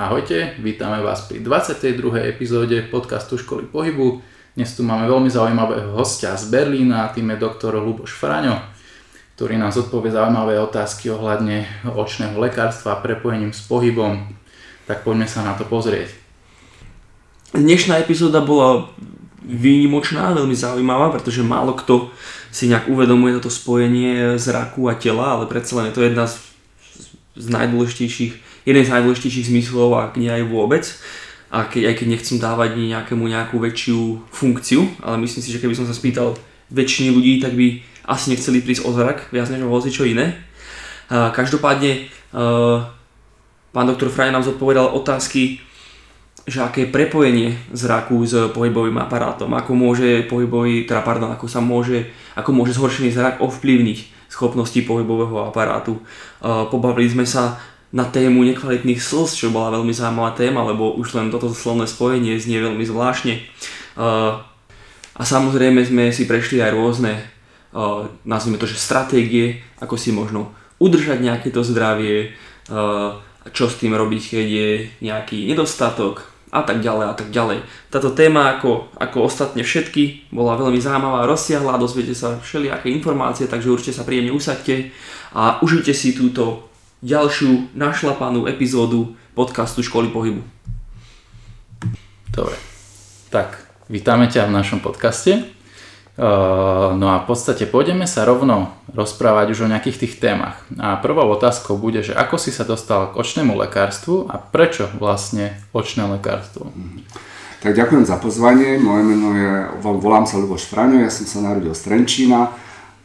Ahojte, vítame vás pri 22. epizóde podcastu Školy pohybu. Dnes tu máme veľmi zaujímavého hostia z Berlína, tým je doktor Luboš Fraňo, ktorý nám zodpovie zaujímavé otázky ohľadne očného lekárstva a prepojením s pohybom. Tak poďme sa na to pozrieť. Dnešná epizóda bola výnimočná, veľmi zaujímavá, pretože málo kto si nejak uvedomuje toto spojenie zraku a tela, ale predsa len je to jedna z, z najdôležitejších, jeden z najdôležitejších zmyslov, ak nie aj vôbec a keď, aj keď nechcem dávať nejakému nejakú väčšiu funkciu, ale myslím si, že keby som sa spýtal väčšiny ľudí, tak by asi nechceli prísť o zrak, viac než o čo iné. Každopádne pán doktor Fraj nám zodpovedal otázky, že aké je prepojenie zraku s pohybovým aparátom, ako môže pohybový, teda pardon, ako sa môže, ako môže zhoršený zrak ovplyvniť schopnosti pohybového aparátu. Pobavili sme sa na tému nekvalitných slz, čo bola veľmi zaujímavá téma, lebo už len toto slovné spojenie znie veľmi zvláštne. A samozrejme sme si prešli aj rôzne, nazvime to, že stratégie, ako si možno udržať nejaké to zdravie, čo s tým robiť, keď je nejaký nedostatok a tak ďalej a tak ďalej. Táto téma, ako, ako ostatne všetky, bola veľmi zaujímavá, rozsiahla, dozviete sa všelijaké informácie, takže určite sa príjemne usadte a užite si túto ďalšiu našlapanú epizódu podcastu Školy pohybu. Dobre, tak vítame ťa v našom podcaste. Uh, no a v podstate pôjdeme sa rovno rozprávať už o nejakých tých témach. A prvou otázkou bude, že ako si sa dostal k očnému lekárstvu a prečo vlastne očné lekárstvo? Tak ďakujem za pozvanie. Moje meno je, volám sa Luboš Fraňo, ja som sa narodil z Trenčína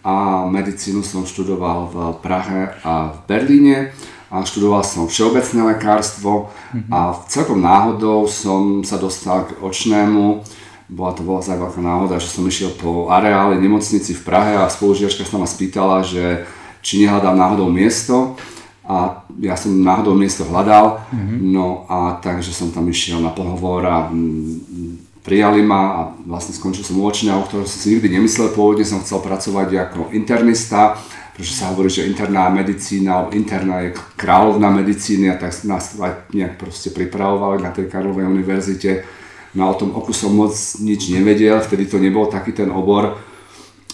a medicínu som študoval v Prahe a v Berlíne a študoval som všeobecné lekárstvo mm-hmm. a celkom náhodou som sa dostal k očnému. Bola to bola veľká náhoda, že som išiel po areáli nemocnici v Prahe a spolužiačka sa ma spýtala, že či nehľadám náhodou miesto a ja som náhodou miesto hľadal, mm-hmm. no a takže som tam išiel na pohovor a prijali ma a vlastne skončil som u očňa, o ktorom som si nikdy nemyslel. Pôvodne som chcel pracovať ako internista, pretože sa hovorí, že interná medicína, interná je kráľovná medicíny a tak nás nejak proste pripravovali na tej Karlovej univerzite. No a o tom oku som moc nič nevedel, vtedy to nebol taký ten obor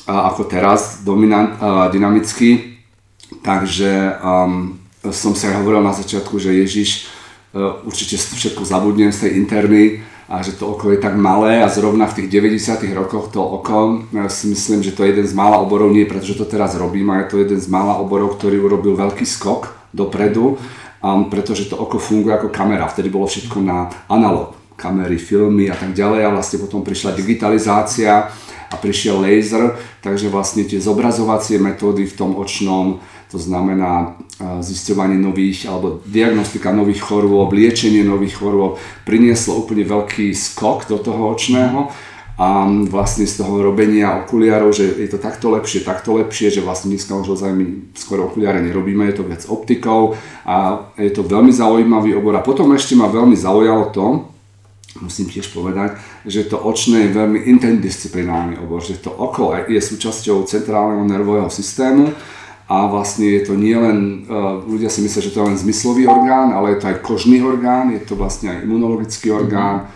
ako teraz, dominant, dynamický. Takže um, som si aj hovoril na začiatku, že Ježiš uh, určite všetko zabudnem z tej interny, a že to oko je tak malé a zrovna v tých 90 rokoch to oko, ja si myslím, že to je jeden z mála oborov, nie pretože to teraz robím, ale je to jeden z mála oborov, ktorý urobil veľký skok dopredu, um, pretože to oko funguje ako kamera, vtedy bolo všetko na analog, kamery, filmy a tak ďalej a vlastne potom prišla digitalizácia a prišiel laser, takže vlastne tie zobrazovacie metódy v tom očnom to znamená zisťovanie nových alebo diagnostika nových chorôb, liečenie nových chorôb, prinieslo úplne veľký skok do toho očného a vlastne z toho robenia okuliarov, že je to takto lepšie, takto lepšie, že vlastne dneska už my skoro okuliare nerobíme, je to viac optikou a je to veľmi zaujímavý obor. A potom ešte ma veľmi zaujalo to, musím tiež povedať, že to očné je veľmi interdisciplinárny obor, že to oko je súčasťou centrálneho nervového systému a vlastne je to nie len, e, ľudia si myslia, že to je len zmyslový orgán, ale je to aj kožný orgán, je to vlastne aj imunologický orgán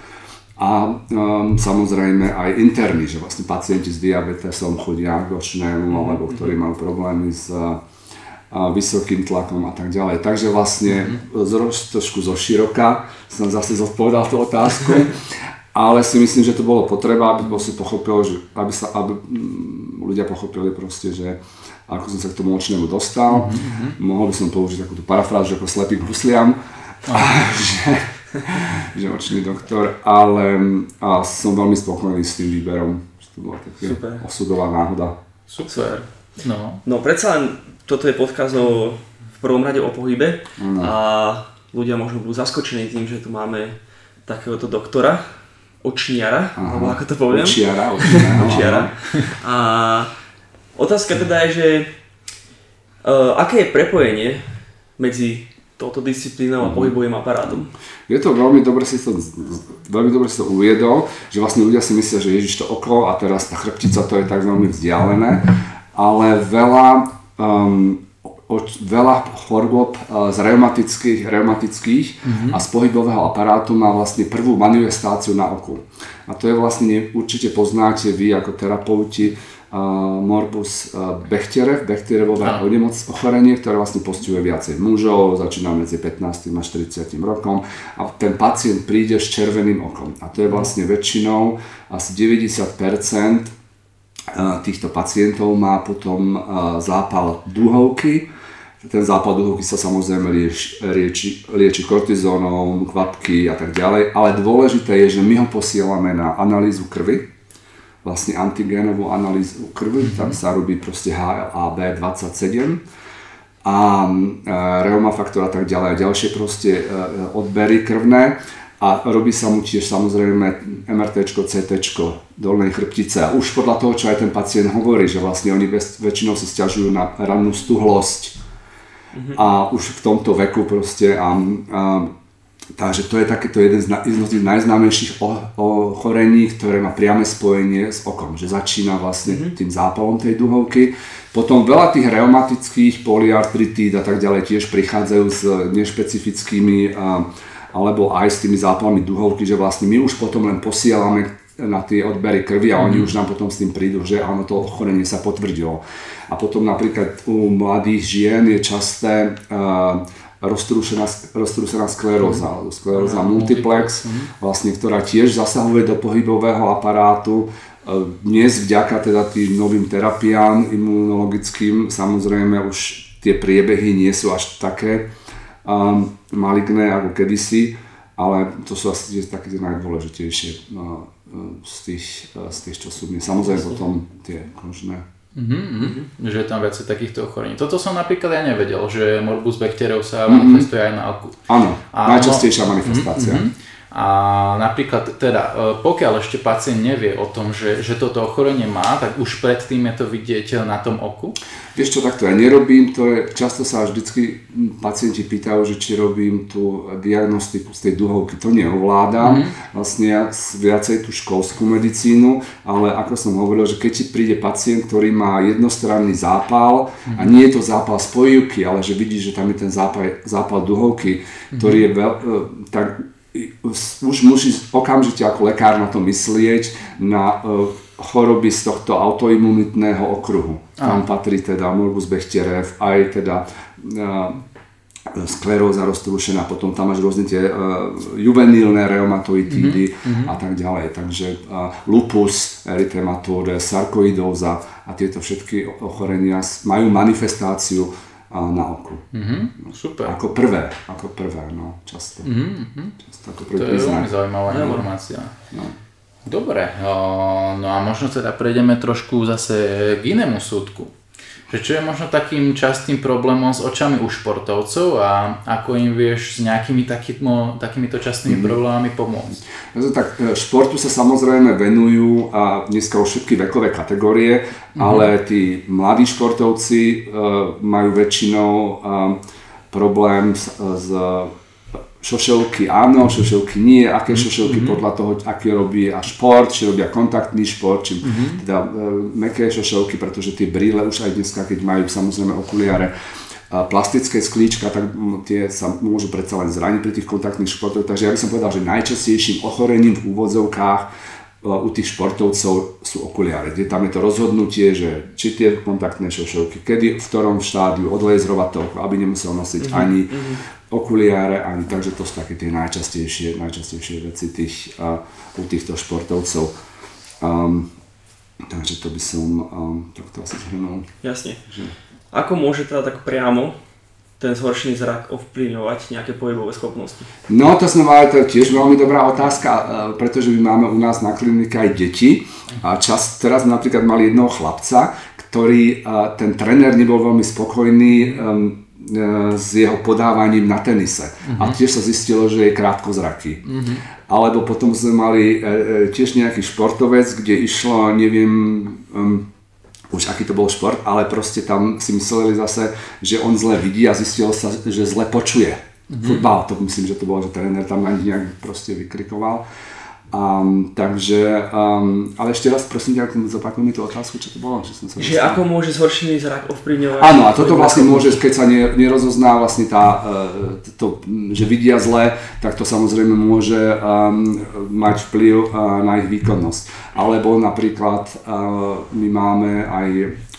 a um, samozrejme aj interný, že vlastne pacienti s diabetesom chodia k očnému alebo ktorí majú problémy s vysokým tlakom a tak ďalej. Takže vlastne mm-hmm. trošku zo široka som zase zodpovedal tú otázku, ale si myslím, že to bolo potreba, aby si pochopil, že, aby, sa, aby ľudia pochopili proste, že ako som sa k tomu očnému dostal. Mm-hmm. Mohol by som použiť takúto parafrázu ako slepý k husliam, že, že očný doktor, ale a som veľmi spokojný s tým výberom, že to bola taká osudová náhoda. Super. No. no predsa len toto je podkaz o, v prvom rade o pohybe no. a ľudia možno budú zaskočení tým, že tu máme takéhoto doktora, očniara, alebo ako to poviem. Očiara, očiara. očiara. A Otázka teda je, že uh, aké je prepojenie medzi touto disciplínou a mhm. pohybovým aparátom? Je to veľmi dobre si to, veľmi dobre si to uviedol, že vlastne ľudia si myslia, že Ježiš to oko a teraz tá chrbtica to je tak veľmi vzdialené, ale veľa um, o veľa chorôb z reumatických, reumatických mm-hmm. a z pohybového aparátu má vlastne prvú manifestáciu na oku. A to je vlastne, určite poznáte vy ako terapeuti, morbus Bechterev, Bechterevové nemoc ochorenie, ktoré vlastne postihuje viacej mužov, začína medzi 15. a 40. rokom a ten pacient príde s červeným okom. A to je vlastne väčšinou asi 90% týchto pacientov má potom zápal duhovky, ten zápal duhovky sa samozrejme lieči, lieči, lieči kortizónom, kvapky a tak ďalej, ale dôležité je, že my ho posielame na analýzu krvi, vlastne antigénovú analýzu krvi, mm-hmm. tam sa robí proste HLA-B27 a e, faktor a tak ďalej a ďalšie proste e, odbery krvné a robí sa mu tiež samozrejme MRT, CT dolnej chrbtice a už podľa toho, čo aj ten pacient hovorí, že vlastne oni väčšinou si stiažujú na rannú stuhlosť mm-hmm. a už v tomto veku proste a, a Takže to je takéto jeden z, jedno z najznámejších ochorení, ktoré má priame spojenie s okom, že začína vlastne mm-hmm. tým zápalom tej duhovky. Potom veľa tých reumatických poliartritíd a tak ďalej tiež prichádzajú s nešpecifickými alebo aj s tými zápalmi duhovky, že vlastne my už potom len posielame na tie odbery krvi a oni mm. už nám potom s tým prídu, že áno, to ochorenie sa potvrdilo. A potom napríklad u mladých žien je časté uh, roztrúsená, roztrúsená skleróza, alebo skleróza multiplex, vlastne, ktorá tiež zasahuje do pohybového aparátu. E, dnes vďaka teda tým novým terapiám imunologickým samozrejme už tie priebehy nie sú až také um, maligné ako kedysi, ale to sú asi také tie najdôležitejšie uh, z, tých, uh, z tých, čo sú mne. Samozrejme potom tie kožné Mm-hmm, že je tam viacej takýchto ochorení. Toto som napríklad ja nevedel, že morbus Bechterov sa mm-hmm. manifestuje aj na oku. Áno, najčastejšia manifestácia. Mm-hmm. A napríklad teda, e, pokiaľ ešte pacient nevie o tom, že, že toto ochorenie má, tak už predtým je to vidieť na tom oku? Vieš čo, takto ja nerobím, to je, často sa vždycky pacienti pýtajú, že či robím tú diagnostiku z tej duhovky, to neovládam, mm-hmm. vlastne ja viacej tú školskú medicínu, ale ako som hovoril, že keď ti príde pacient, ktorý má jednostranný zápal mm-hmm. a nie je to zápal spojivky, ale že vidíš, že tam je ten zápal, zápal duhovky, ktorý mm-hmm. je veľ, e, tak už musí okamžite ako lekár na to myslieť na uh, choroby z tohto autoimunitného okruhu. Tam patrí teda morbus Bechterev, aj teda uh, skleróza roztrúšená, potom tam máš rôzne tie uh, juvenílne reumatoitídy mm-hmm. a tak ďalej. Takže uh, lupus, erythematodes, sarkoidóza a tieto všetky ochorenia majú manifestáciu na oku. Mm-hmm, super. Ako prvé, ako prvé, no, často. Mm-hmm. často ako to je veľmi zaujímavá no. informácia. No. Dobre, no a možno teda prejdeme trošku zase k inému súdku že čo je možno takým častým problémom s očami u športovcov a ako im vieš s nejakými takýmo, takýmito častými mm. problémami pomôcť? No, tak e, športu sa samozrejme venujú a dneska už všetky vekové kategórie, mm. ale tí mladí športovci uh, majú väčšinou uh, problém s, s šošelky áno, šošelky nie, aké mhm. šošelky mm-hmm. podľa toho, aký robí a šport, či robia kontaktný šport, či mm-hmm. teda e, meké šošelky, pretože tie brýle už aj dneska, keď majú samozrejme okuliare, a plastické sklíčka, tak tie sa môžu predsa len zraniť pri tých kontaktných športoch. Takže ja by som povedal, že najčastejším ochorením v úvodzovkách e, u tých športovcov sú okuliare, kde tam je to rozhodnutie, že či tie kontaktné šošovky, kedy, v ktorom štádiu odlejzrovať to aby nemusel nosiť mm-hmm. ani mm-hmm okuliare ani, takže to sú také tie najčastejšie, najčastejšie veci tých, uh, u týchto športovcov. Um, takže to by som um, takto asi zhrnul. Jasne. Že... Ako môže teda tak priamo ten zhoršený zrak ovplyvňovať nejaké pohybové schopnosti? No to sme mali, to je tiež veľmi dobrá otázka, pretože my máme u nás na klinike aj deti a čas, teraz sme napríklad mali jednoho chlapca, ktorý, ten tréner nebol veľmi spokojný, um, E, s jeho podávaním na tenise. Uh-huh. A mhm. tiež sa zistilo, že je krátkozraký. Uh-huh. Alebo potom sme mali e, e, tiež nejaký športovec, kde išlo, neviem, um, už aký to bol šport, ale proste tam si mysleli zase, že on zle vidí a zistilo sa, že zle počuje. Uh-huh. Futbal, to myslím, že to bolo, že tréner tam ani nejak proste vykrikoval. Um, takže, um, ale ešte raz prosím ťa, zopakuj mi tú otázku, čo to bolo? Že, som sa že ako môže zhoršený zrak ovplyvňovať? Áno, a toto vlastne môže, keď sa nerozozná vlastne tá, uh, to, že vidia zle, tak to samozrejme môže um, mať vplyv uh, na ich výkonnosť. Alebo napríklad uh, my máme aj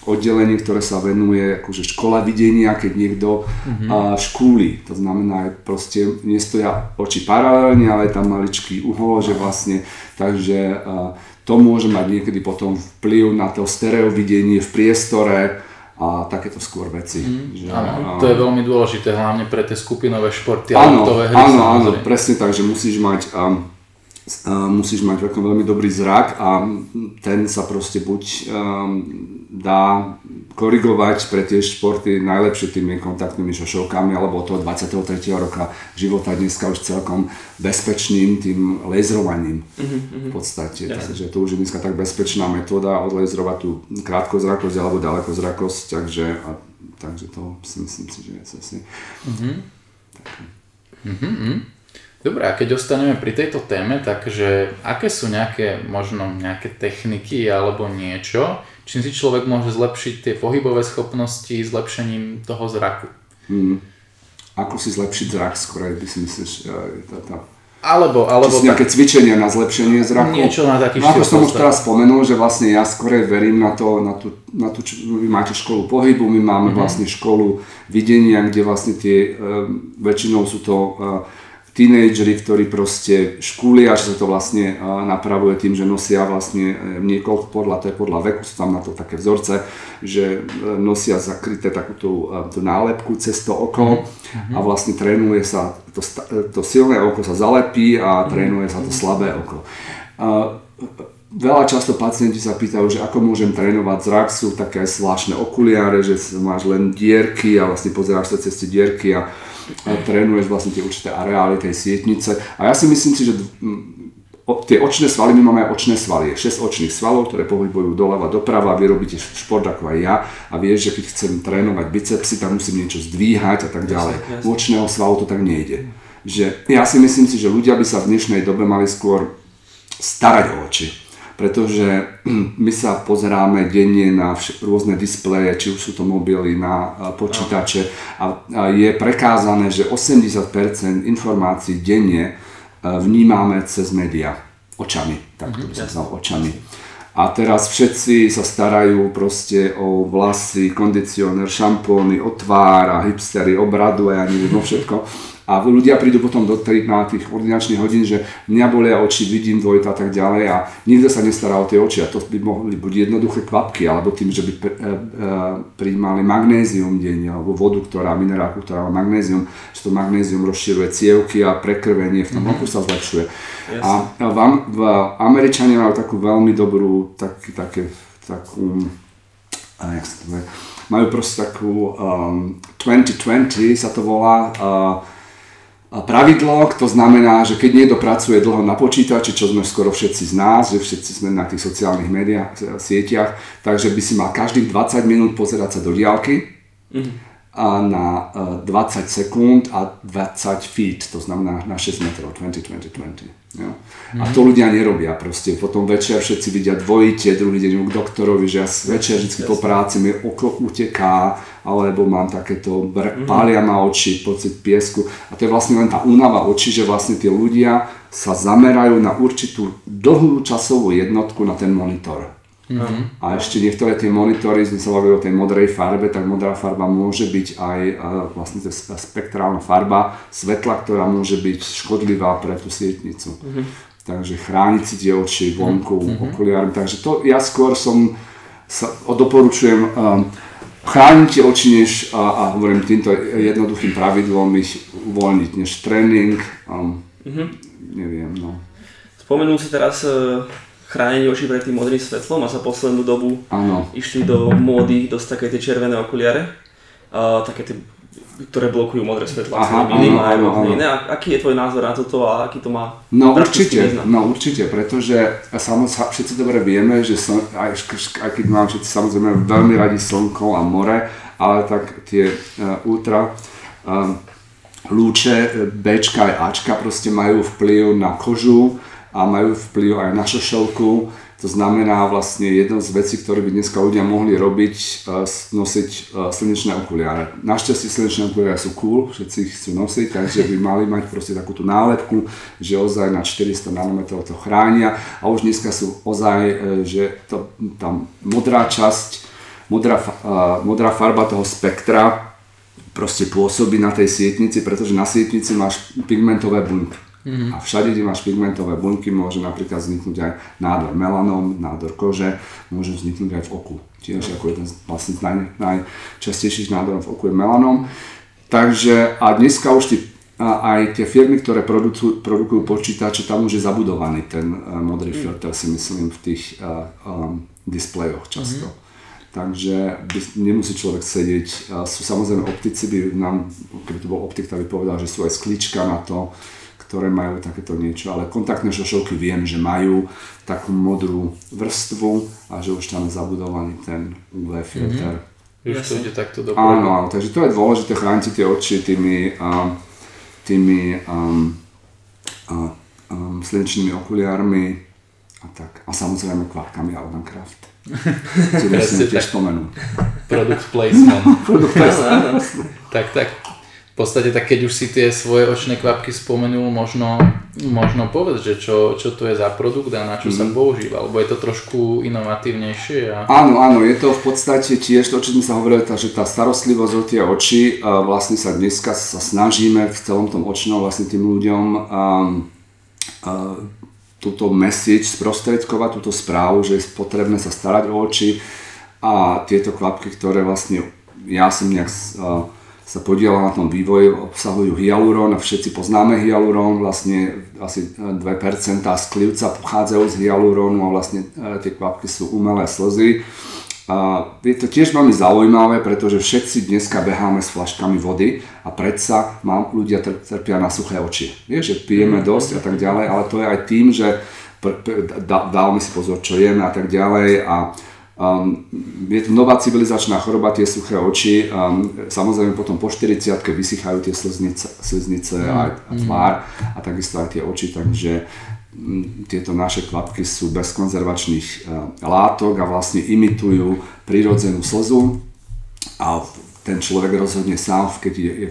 oddelenie, ktoré sa venuje akože škola videnia, keď niekto mm-hmm. uh, škúli. To znamená, proste nestoja oči paralelne, ale je tam maličký uhol, že vlastne, takže uh, to môže mať niekedy potom vplyv na to stereovidenie v priestore a takéto skôr veci. Mm, že, áno, to je veľmi dôležité, hlavne pre tie skupinové športy a áno, hry. Áno, áno, presne tak, že musíš mať um, musíš mať veľmi dobrý zrak a ten sa proste buď dá korigovať pre tie športy najlepšie tými kontaktnými šošovkami alebo toho 23. roka života dneska už celkom bezpečným tým laserovaním mm-hmm. v podstate. Jasne. Takže to už je dneska tak bezpečná metóda odlaserovať tú krátkozrakosť alebo ďalekozrakosť, takže, a, takže to si myslím si, že je zase. Mm-hmm. Mm-hmm. Dobre, a keď ostaneme pri tejto téme, takže aké sú nejaké, možno nejaké techniky alebo niečo, čím si človek môže zlepšiť tie pohybové schopnosti zlepšením toho zraku? Hmm. Ako si zlepšiť zrak skôr, by si myslíš, tá, tá... Alebo, alebo... Či nejaké cvičenia na zlepšenie zraku? Niečo na taký no, ako som už teraz spomenul, že vlastne ja skôr verím na to, na tú, na tú čo, vy máte školu pohybu, my máme mm-hmm. vlastne školu videnia, kde vlastne tie, uh, väčšinou sú to uh, tínejdžeri, ktorí proste škúlia, že sa to vlastne napravuje tým, že nosia vlastne e, niekoľko podľa, to je podľa veku, sú tam na to také vzorce, že e, nosia zakryté takú tú, e, tú nálepku cez to oko mm-hmm. a vlastne trénuje sa, to, to silné oko sa zalepí a trénuje sa to slabé oko. Veľa často pacienti sa pýtajú, že ako môžem trénovať zrak, sú také zvláštne okuliare, že máš len dierky a vlastne pozeráš sa cez tie dierky a trénuješ vlastne tie určité areály tej sietnice. A ja si myslím si, že tie očné svaly, my máme aj očné svaly, je 6 očných svalov, ktoré pohybujú doľava doprava, vy robíte šport ako aj ja a vieš, že keď chcem trénovať bicepsy, tak musím niečo zdvíhať a tak ďalej. U očného svalu to tak nejde. Že ja si myslím si, že ľudia by sa v dnešnej dobe mali skôr starať o oči pretože my sa pozeráme denne na vš- rôzne displeje, či už sú to mobily, na počítače a, a je prekázané, že 80% informácií denne vnímame cez médiá, očami, tak to by som znal, očami. A teraz všetci sa starajú proste o vlasy, kondicionér, šampóny, o tvár a hipstery, o bradu a ja neviem o všetko. A ľudia prídu potom do tých, na tých ordinačných hodín, že mňa bolia oči, vidím dvojta a tak ďalej a nikto sa nestará o tie oči a to by mohli buď jednoduché kvapky, alebo tým, že by e, e, prijímali magnézium denne, alebo vodu, ktorá, minerálku, ktorá má magnézium, že to magnézium rozširuje cievky a prekrvenie v tom mm-hmm. oku sa zlepšuje. Yes. A v, v Američania majú takú veľmi dobrú, tak, také, takú, jak sa to majú proste takú um, 2020 sa to volá, uh, pravidlo, to znamená, že keď niekto pracuje dlho na počítači, čo sme skoro všetci z nás, že všetci sme na tých sociálnych médiách, sieťach, takže by si mal každých 20 minút pozerať sa do diálky mm-hmm. Na 20 e, sekúnd a 20 feet, to znamená na 6 metrov, 20, 20, 20. Jo. A to ľudia nerobia proste. Potom večer všetci vidia dvojite, druhý deň k doktorovi, že ja večer vždy po práci mi oko uteká, alebo mám takéto, br- mhm. pália ma oči, pocit piesku. A to je vlastne len tá únava očí, že vlastne tí ľudia sa zamerajú na určitú dlhú časovú jednotku na ten monitor. Mm-hmm. A ešte niektoré tie monitory, sme sa bavili o tej modrej farbe, tak modrá farba môže byť aj vlastne to spektrálna farba svetla, ktorá môže byť škodlivá pre tú sietnicu. Mm-hmm. Takže chrániť si tie oči vonku, mm-hmm. okuliármi. Takže to ja skôr som, sa, doporučujem um, chrániť tie oči, než a, a hovorím týmto jednoduchým pravidlom ich uvoľniť, než tréning, um, mm-hmm. neviem, no. Spomenul si teraz uh chránenie očí pred tým modrým svetlom a za poslednú dobu ano. išli do módy dosť také tie červené okuliare, uh, také tie, ktoré blokujú modré svetlo, Aha, áno, áno, áno. iné. A aký je tvoj názor na toto a aký to má No určite, význam? no určite, pretože samozrejme všetci dobre vieme, že som, aj, aj keď mám všetci samozrejme veľmi radi slnko a more, ale tak tie uh, ultra uh, lúče Bčka aj Ačka proste majú vplyv na kožu, a majú vplyv aj na šošovku. To znamená vlastne jedna z vecí, ktoré by dneska ľudia mohli robiť, e, nosiť e, slnečné okuliare. Našťastie slnečné okuliare sú cool, všetci ich chcú nosiť, takže by mali mať proste takúto nálepku, že ozaj na 400 nanometrov to chránia a už dneska sú ozaj, e, že to, tam modrá časť, modrá, modrá farba toho spektra proste pôsobí na tej sietnici, pretože na sietnici máš pigmentové bunky. Mm-hmm. A všade, kde máš pigmentové bunky, môže napríklad vzniknúť aj nádor melanom, nádor kože, môže vzniknúť aj v oku. Tiež ako jeden z vlastne naj, najčastejších nádorov v oku je melanom. Takže a dneska už tí, a aj tie firmy, ktoré produkujú, produkujú počítače, tam už je zabudovaný ten uh, modrý mm. filter, si myslím, v tých uh, um, displejoch často. Mm-hmm. Takže by, nemusí človek sedieť. Sú samozrejme optici, by nám, keby to bol optik, tak by povedal, že sú aj sklička na to, ktoré majú takéto niečo, ale kontaktné šošovky viem, že majú takú modrú vrstvu a že už tam je zabudovaný ten UV filter. Mm-hmm. Už to ide takto do Áno, áno, takže to je dôležité chrániť tie oči tými, um, tými um, uh, um, slnečnými okuliármi a tak. A samozrejme kvapkami Albancraft. Čo musím tiež spomenúť. Product placement. Product placement. tak, tak podstate tak keď už si tie svoje očné kvapky spomenul, možno, možno povedz, že čo, čo to je za produkt a na čo mm. sa mhm. používa, lebo je to trošku inovatívnejšie. A... Áno, áno, je to v podstate tiež to, čo sme sa hovorili, tá, že tá starostlivosť o tie oči, vlastne sa dneska sa snažíme v celom tom očnom vlastne tým ľuďom um, uh, túto message sprostredkovať, túto správu, že je potrebné sa starať o oči a tieto kvapky, ktoré vlastne ja som nejak uh, sa podiela na tom vývoji, obsahujú hyalurón a všetci poznáme hyalurón, vlastne asi 2% sklivca pochádzajú z hyalurónu a vlastne e, tie kvapky sú umelé slzy. A je to tiež veľmi zaujímavé, pretože všetci dneska beháme s flaškami vody a predsa mám, ľudia trpia na suché oči. Vieš, že pijeme mhm. dosť a tak ďalej, ale to je aj tým, že dávame si pozor, čo jeme a tak ďalej a Um, je to nová civilizačná choroba, tie suché oči. Um, samozrejme potom po 40 vysychajú tie slznice, slznice mm. a, a tvár a takisto aj tie oči, takže um, tieto naše kvapky sú bez konzervačných uh, látok a vlastne imitujú prírodzenú slzu a ten človek rozhodne sám, keď je, je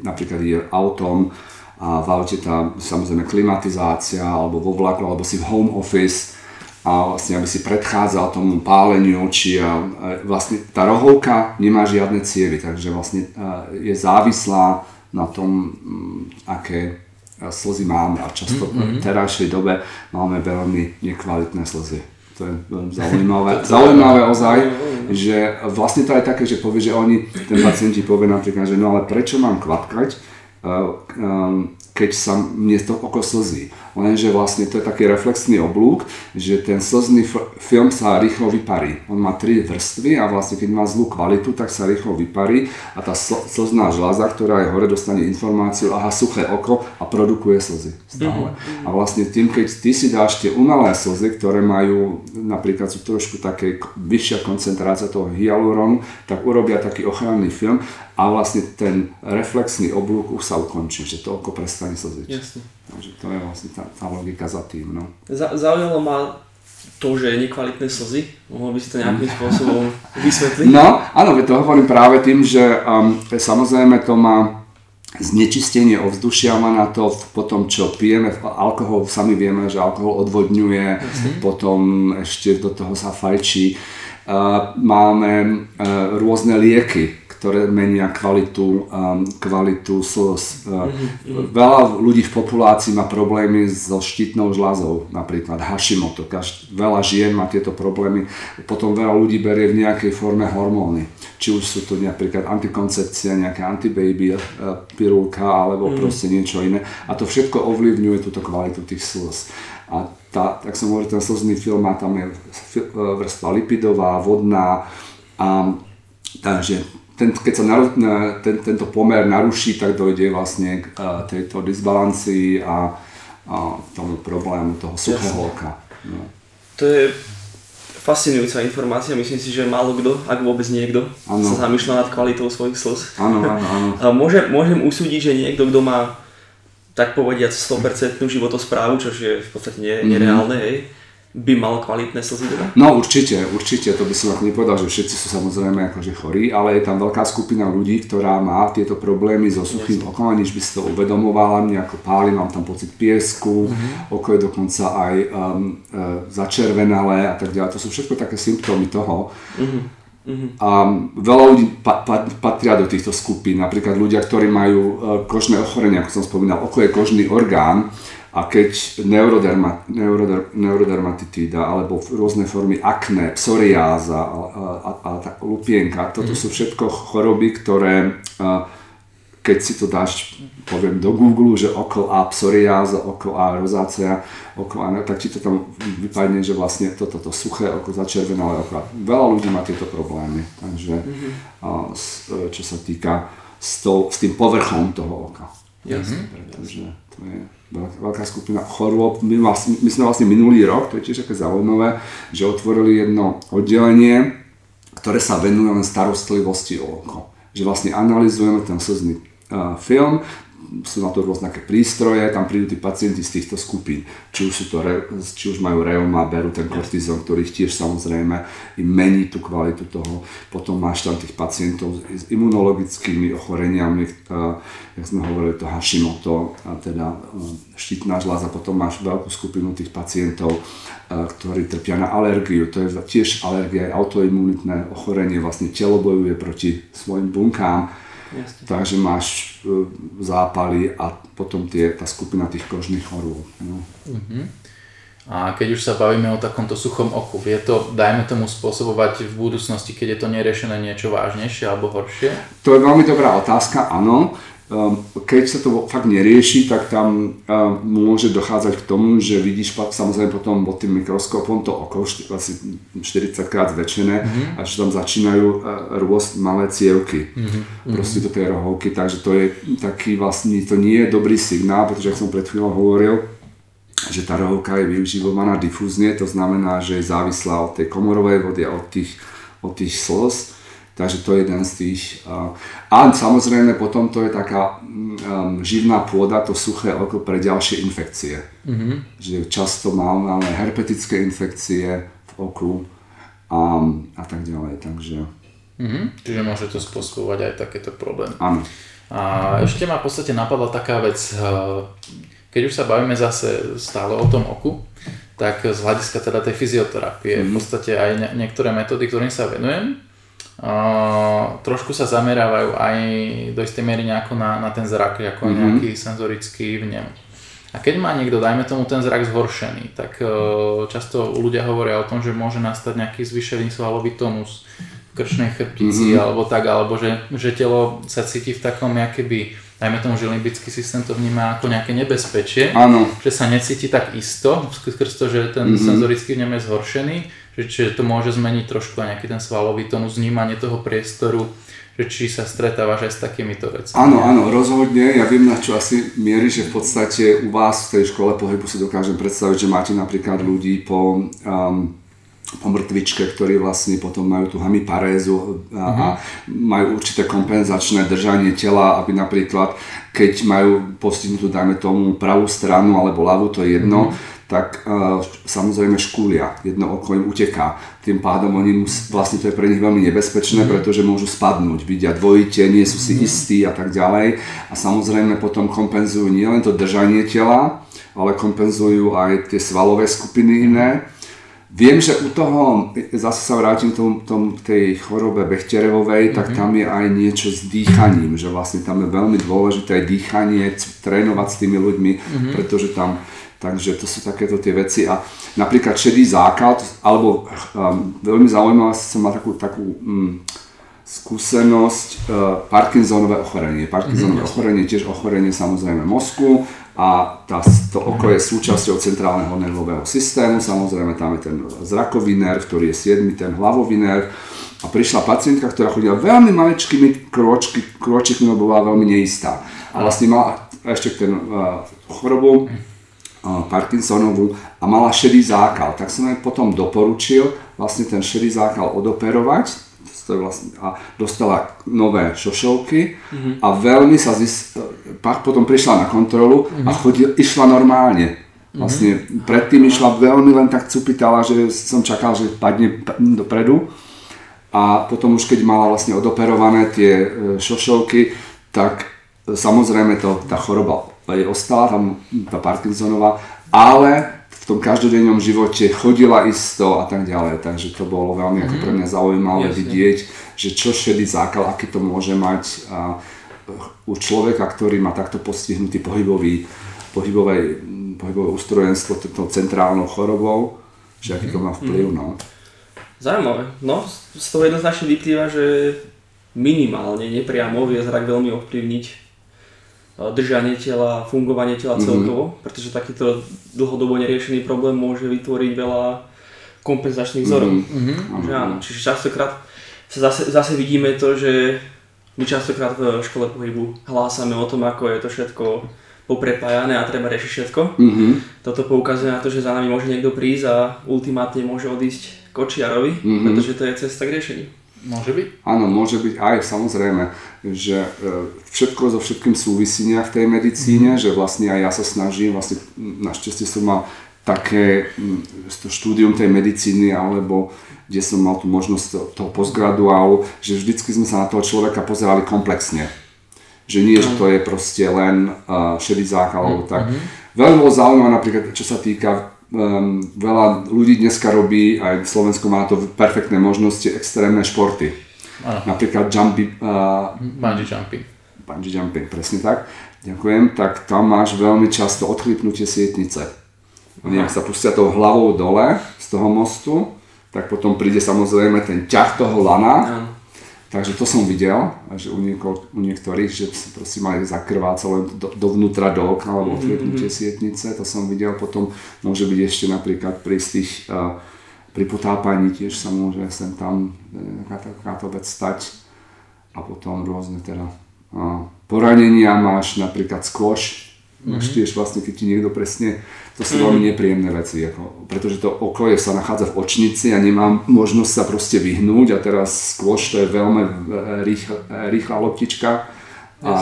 napríklad je autom a v aute tá samozrejme klimatizácia alebo vo vlaku alebo si v home office a vlastne aby si predchádzal tomu páleniu a vlastne tá rohovka nemá žiadne cievy, takže vlastne je závislá na tom, mm, aké slzy máme a často mm-hmm. v terajšej dobe máme veľmi nekvalitné slzy. To je veľmi zaujímavé. zaujímavé ozaj, že vlastne to je také, že povie, že oni, ten pacienti povie napríklad, že no ale prečo mám kvapkať, keď sa mne to oko slzí. Lenže vlastne to je taký reflexný oblúk, že ten slzný film sa rýchlo vyparí. On má tri vrstvy a vlastne keď má zlú kvalitu, tak sa rýchlo vyparí a tá slzná žľaza, ktorá je hore, dostane informáciu, aha, suché oko a produkuje slzy stále. Mm-hmm. A vlastne tým, keď ty si dáš tie umelé slzy, ktoré majú, napríklad sú trošku také vyššia koncentrácia toho hyalurónu, tak urobia taký ochranný film a vlastne ten reflexný oblúk už sa ukončí, že to oko prestane slziť. Jasne. Takže to je vlastne tá, tá logika za tým. No. Za, zaujalo ma to, že je nekvalitné slzy. Mohol by si to nejakým spôsobom vysvetliť? No, áno, to hovorím práve tým, že um, samozrejme to má znečistenie ovzdušia má na to, potom čo pijeme, alkohol, sami vieme, že alkohol odvodňuje, Jasne. potom ešte do toho sa fajčí. Uh, máme uh, rôzne lieky, ktoré menia kvalitu, kvalitu slz. Mm-hmm. Veľa ľudí v populácii má problémy so štítnou žľazou, napríklad Hashimoto. Každ- veľa žien má tieto problémy. Potom veľa ľudí berie v nejakej forme hormóny. Či už sú to napríklad antikoncepcia, nejaká antibaby uh, pirulka alebo mm. proste niečo iné. A to všetko ovplyvňuje túto kvalitu tých slz. A tá, tak som hovoril, ten slzný film má tam je vrstva lipidová, vodná, a, takže ten, keď sa naru, ten, tento pomer naruší, tak dojde vlastne k uh, tejto disbalancii a, a tomu problému toho suchého oka. No. To je fascinujúca informácia, myslím si, že málo kto, ak vôbec niekto, ano. sa zamýšľa nad kvalitou svojich slz. Áno, áno, áno. Môžem, môžem usúdiť, že niekto, kto má tak povediať 100% životosprávu, čo je v podstate Mhm. nereálne, hej, by mal kvalitné slzy teda? No určite, určite, to by som ako nepovedal, že všetci sú samozrejme akože chorí, ale je tam veľká skupina ľudí, ktorá má tieto problémy so suchým okom, aniž by si to uvedomovala, mne ako páli, mám tam pocit piesku, oko je dokonca aj um, uh, začervenalé a tak ďalej. To sú všetko také symptómy toho. A veľa ľudí pa, pa, patria do týchto skupín, napríklad ľudia, ktorí majú uh, kožné ochorenie, ako som spomínal, oko je kožný orgán a keď neuroderma, neuroder, neurodermatitída alebo rôzne formy akné, psoriáza a, a, a, a lupienka, toto sú všetko choroby, ktoré keď si to dáš, poviem do Google, že okol A psoriáza, okol A rozácea, okol A, tak ti to tam vypadne, že vlastne toto to, to suché oko, začervenalé oko. Veľa ľudí má tieto problémy, takže a, s, čo sa týka s, to, s tým povrchom toho oka. Jasne. Pretože to je veľká, skupina chorôb. My, vlastne, my sme vlastne minulý rok, to je tiež také zaujímavé, že otvorili jedno oddelenie, ktoré sa venuje len starostlivosti o oko. Že vlastne analizujeme ten slzný uh, film, sú na to rôzne prístroje, tam prídu tí pacienti z týchto skupín. Či už, sú to, či už majú reuma, berú ten kortizón, ktorý tiež samozrejme im mení tú kvalitu toho. Potom máš tam tých pacientov s imunologickými ochoreniami, uh, jak sme hovorili, to Hashimoto, teda uh, štítna žľaza. Potom máš veľkú skupinu tých pacientov, uh, ktorí trpia na alergiu. To je tiež alergia, autoimunitné ochorenie. Vlastne telo bojuje proti svojim bunkám. Jasne. Takže máš e, zápaly a potom tie, tá skupina tých kožných chorôb. No. A keď už sa bavíme o takomto suchom oku, vie to, dajme tomu, spôsobovať v budúcnosti, keď je to neriešené niečo vážnejšie alebo horšie? To je veľmi dobrá otázka, áno. Um, Keď sa to fakt nerieši, tak tam um, môže dochádzať k tomu, že vidíš pa- samozrejme potom pod tým mikroskopom to oko asi 40 krát zväčšené Mhm. a že tam začínajú uh, rôsť malé cievky Mhm. proste do tej rohovky, takže to je taký vlastne, to nie je dobrý signál, pretože ako som pred chvíľou hovoril, že tá rohovka je využívaná difúzne, to znamená, že je závislá od tej komorovej vody a od tých, od tých slz. Takže to je jeden z tých. A, samozrejme potom to je taká um, živná pôda, to suché oko pre ďalšie infekcie. Mm-hmm. Že často máme herpetické infekcie v oku a, a tak ďalej. Takže Mhm. Čiže môže to spôsobovať aj takéto problémy. áno. A ešte ma v podstate napadla taká vec, eh, keď už sa bavíme zase stále o tom oku, tak z hľadiska teda tej fyzioterapie, v podstate aj niektoré metódy, ktorým sa venujem, trošku sa zamerávajú aj do istej miery nejako na, na ten zrak, ako mm-hmm. nejaký senzorický vnem. A keď má niekto, dajme tomu, ten zrak zhoršený, tak eh, často ľudia hovoria o tom, že môže nastať nejaký zvyšený svalový tonus v krčnej chrbtici mm-hmm. alebo tak, alebo že, že telo sa cíti v takom, keby, dajme tomu, že limbický systém to vníma ako nejaké nebezpečie, Áno. že sa necíti tak isto, skrz to, že ten mm-hmm. senzorický vnem je zhoršený, že čiže to môže zmeniť trošku nejaký ten svalový tonus, vnímanie toho priestoru, že či sa stretávaš aj s takýmito vecami. Áno, áno, rozhodne. Ja viem, na čo asi mierí, že v podstate u vás v tej škole pohybu si dokážem predstaviť, že máte napríklad ľudí po, um, po mŕtvičke, ktorí vlastne potom majú tú hemiparézu a, a majú určité kompenzačné držanie tela, aby napríklad, keď majú postihnutú, dajme tomu, pravú stranu alebo ľavú, to je jedno, tak uh, samozrejme škúlia, jedno oko im uteká. Tým pádom oni mus, vlastne to je pre nich veľmi nebezpečné, pretože môžu spadnúť, vidia dvojite, nie sú si istí a tak ďalej. A samozrejme potom kompenzujú nielen to držanie tela, ale kompenzujú aj tie svalové skupiny iné. Viem, že u toho, zase sa vrátim k tom, tom, tej chorobe Bechterevovej, tak tam je aj niečo s dýchaním, že vlastne tam je veľmi dôležité dýchanie, trénovať s tými ľuďmi, pretože tam Takže to sú takéto tie veci. A napríklad šedý zákal, alebo um, veľmi zaujímavé, som mal takú, takú um, skúsenosť, uh, Parkinsonové ochorenie. Parkinsonové mm-hmm. ochorenie je tiež ochorenie samozrejme mozku a tá, to oko je súčasťou centrálneho nervového systému, samozrejme tam je ten zrakový nerv, ktorý je 7, ten hlavový nerv. A prišla pacientka, ktorá chodila veľmi maličkými krôčky, krôčikmi, lebo bola veľmi neistá. A vlastne mala ešte ten uh, chorobu, Parkinsonovú a mala šedý zákal. Tak som jej potom doporučil vlastne ten šedý zákal odoperovať, vlastne, a dostala nové šošovky mm-hmm. a veľmi sa pak potom prišla na kontrolu mm-hmm. a chodil, išla normálne. Vlastne mm-hmm. predtým išla veľmi len tak cupitala, že som čakal, že padne dopredu. A potom už keď mala vlastne odoperované tie e, šošovky, tak samozrejme to, tá choroba jej ostala, tam tá Parkinsonová, ale v tom každodennom živote chodila isto a tak ďalej. Takže to bolo veľmi ako pre mňa mhm. zaujímavé Jasne. vidieť, že čo šedý základ, aký to môže mať a u človeka, ktorý má takto postihnutý pohybový, pohybové, pohybové ustrojenstvo to centrálnou chorobou, že aký to má vplyv. Mhm. No. Zaujímavé. No, z toho jednoznačne vyplýva, že minimálne nepriamo vie zrak veľmi ovplyvniť držanie tela, fungovanie tela mm-hmm. celkovo, pretože takýto dlhodobo neriešený problém môže vytvoriť veľa kompenzačných vzorov. Mm-hmm. Že áno, čiže častokrát sa zase, zase vidíme to, že my častokrát v škole pohybu hlásame o tom, ako je to všetko poprepájané a treba riešiť všetko. Mm-hmm. Toto poukazuje na to, že za nami môže niekto prísť a ultimátne môže odísť kočiarovi, mm-hmm. pretože to je cesta k riešeniu. Môže byť? Áno, môže byť aj samozrejme, že e, všetko so všetkým súvisí nejak v tej medicíne, mm. že vlastne aj ja sa snažím, vlastne našťastie som mal také to štúdium tej medicíny alebo kde som mal tú možnosť toho postgraduálu, že vždycky sme sa na toho človeka pozerali komplexne. Že nie, že to je proste len uh, šedý záchal alebo tak. Mm-hmm. Veľmi bolo zaujímavé napríklad, čo sa týka um, veľa ľudí dneska robí, aj Slovensko má to perfektné možnosti, extrémne športy. Ano. Napríklad jumpy, uh, bungee jumping. Bungee jumping, presne tak. Ďakujem. Tak tam máš veľmi často odchlipnutie sietnice. Oni ak sa pustia tou hlavou dole z toho mostu, tak potom príde samozrejme ten ťah toho lana. Takže to som videl, že u, nieko, u niektorých, že proste mali zakrvácať len do, dovnútra do okna alebo otliepnutie mm-hmm. sietnice, to som videl. Potom môže byť ešte napríklad pri tých, uh, pri potápaní tiež sa môže sem tam takáto vec stať. A potom rôzne teda uh, poranenia máš napríklad squash, Máš mm-hmm. tiež vlastne, keď ti niekto presne, to sú veľmi mhm. nepríjemné veci, ako, pretože to okolie sa nachádza v očnici a nemám možnosť sa proste vyhnúť a teraz skôr to je veľmi e, rýchla, e, rýchla loptička a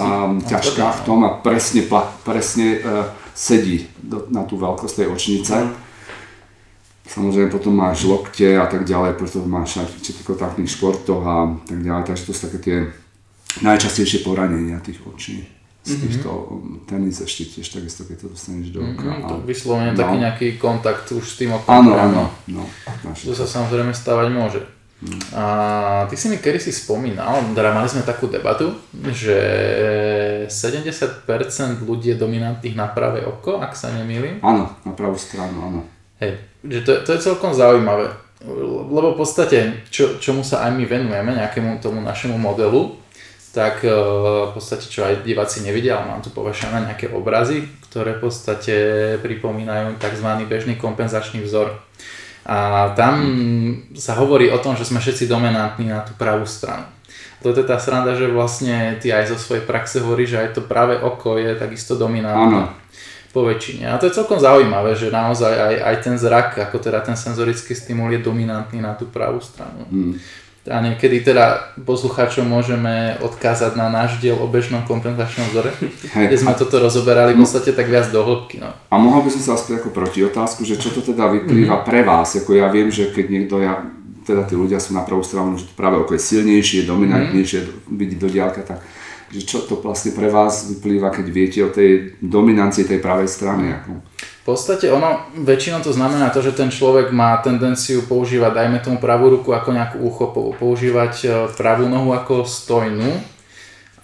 ťažká v tom a presne, presne uh, sedí do, na tú veľkosť tej očnice. Mm. Samozrejme potom máš lokte a tak ďalej, preto máš aj v kontaktných športoch a tak ďalej, takže to sú také tie najčastejšie poranenia tých očí z týchto mm-hmm. tenis ešte tiež takisto, keď to dostaneš do oka. Mm-hmm, to vyslovene no. taký nejaký kontakt už s tým okom. Áno, áno. No, to sa samozrejme stávať môže. Mm. A ty si mi kedy si spomínal, teda mali sme takú debatu, že 70% ľudí je dominantných na pravé oko, ak sa nemýlim. Áno, na pravú stranu, áno. Hej, že to, to je celkom zaujímavé, lebo v podstate, čo, čomu sa aj my venujeme, nejakému tomu našemu modelu, tak e, v podstate čo aj diváci nevidia, ale mám tu povašané nejaké obrazy, ktoré v podstate pripomínajú tzv. bežný kompenzačný vzor. A tam sa hovorí o tom, že sme všetci dominantní na tú pravú stranu. To je tá sranda, že vlastne ty aj zo svojej praxe hovoríš, že aj to práve oko je takisto dominantné. Po väčšine. A to je celkom zaujímavé, že naozaj aj, aj ten zrak, ako teda ten senzorický stimul je dominantný na tú pravú stranu. Hmm a niekedy teda poslucháčom môžeme odkázať na náš diel o bežnom kompenzačnom vzore, Hej, kde sme a... toto rozoberali v podstate tak viac do hĺbky. No. A mohol by som sa spýtať ako proti otázku, že čo to teda vyplýva mm-hmm. pre vás? Ako ja viem, že keď niekto, ja, teda tí ľudia sú na pravú stranu, že to práve ako je silnejšie, dominantnejšie, mm-hmm. vidieť do diálka, tak že čo to vlastne pre vás vyplýva, keď viete o tej dominancii tej pravej strany? Ako? V podstate ono, väčšinou to znamená to, že ten človek má tendenciu používať, dajme tomu pravú ruku ako nejakú uchopovú, používať e, pravú nohu ako stojnú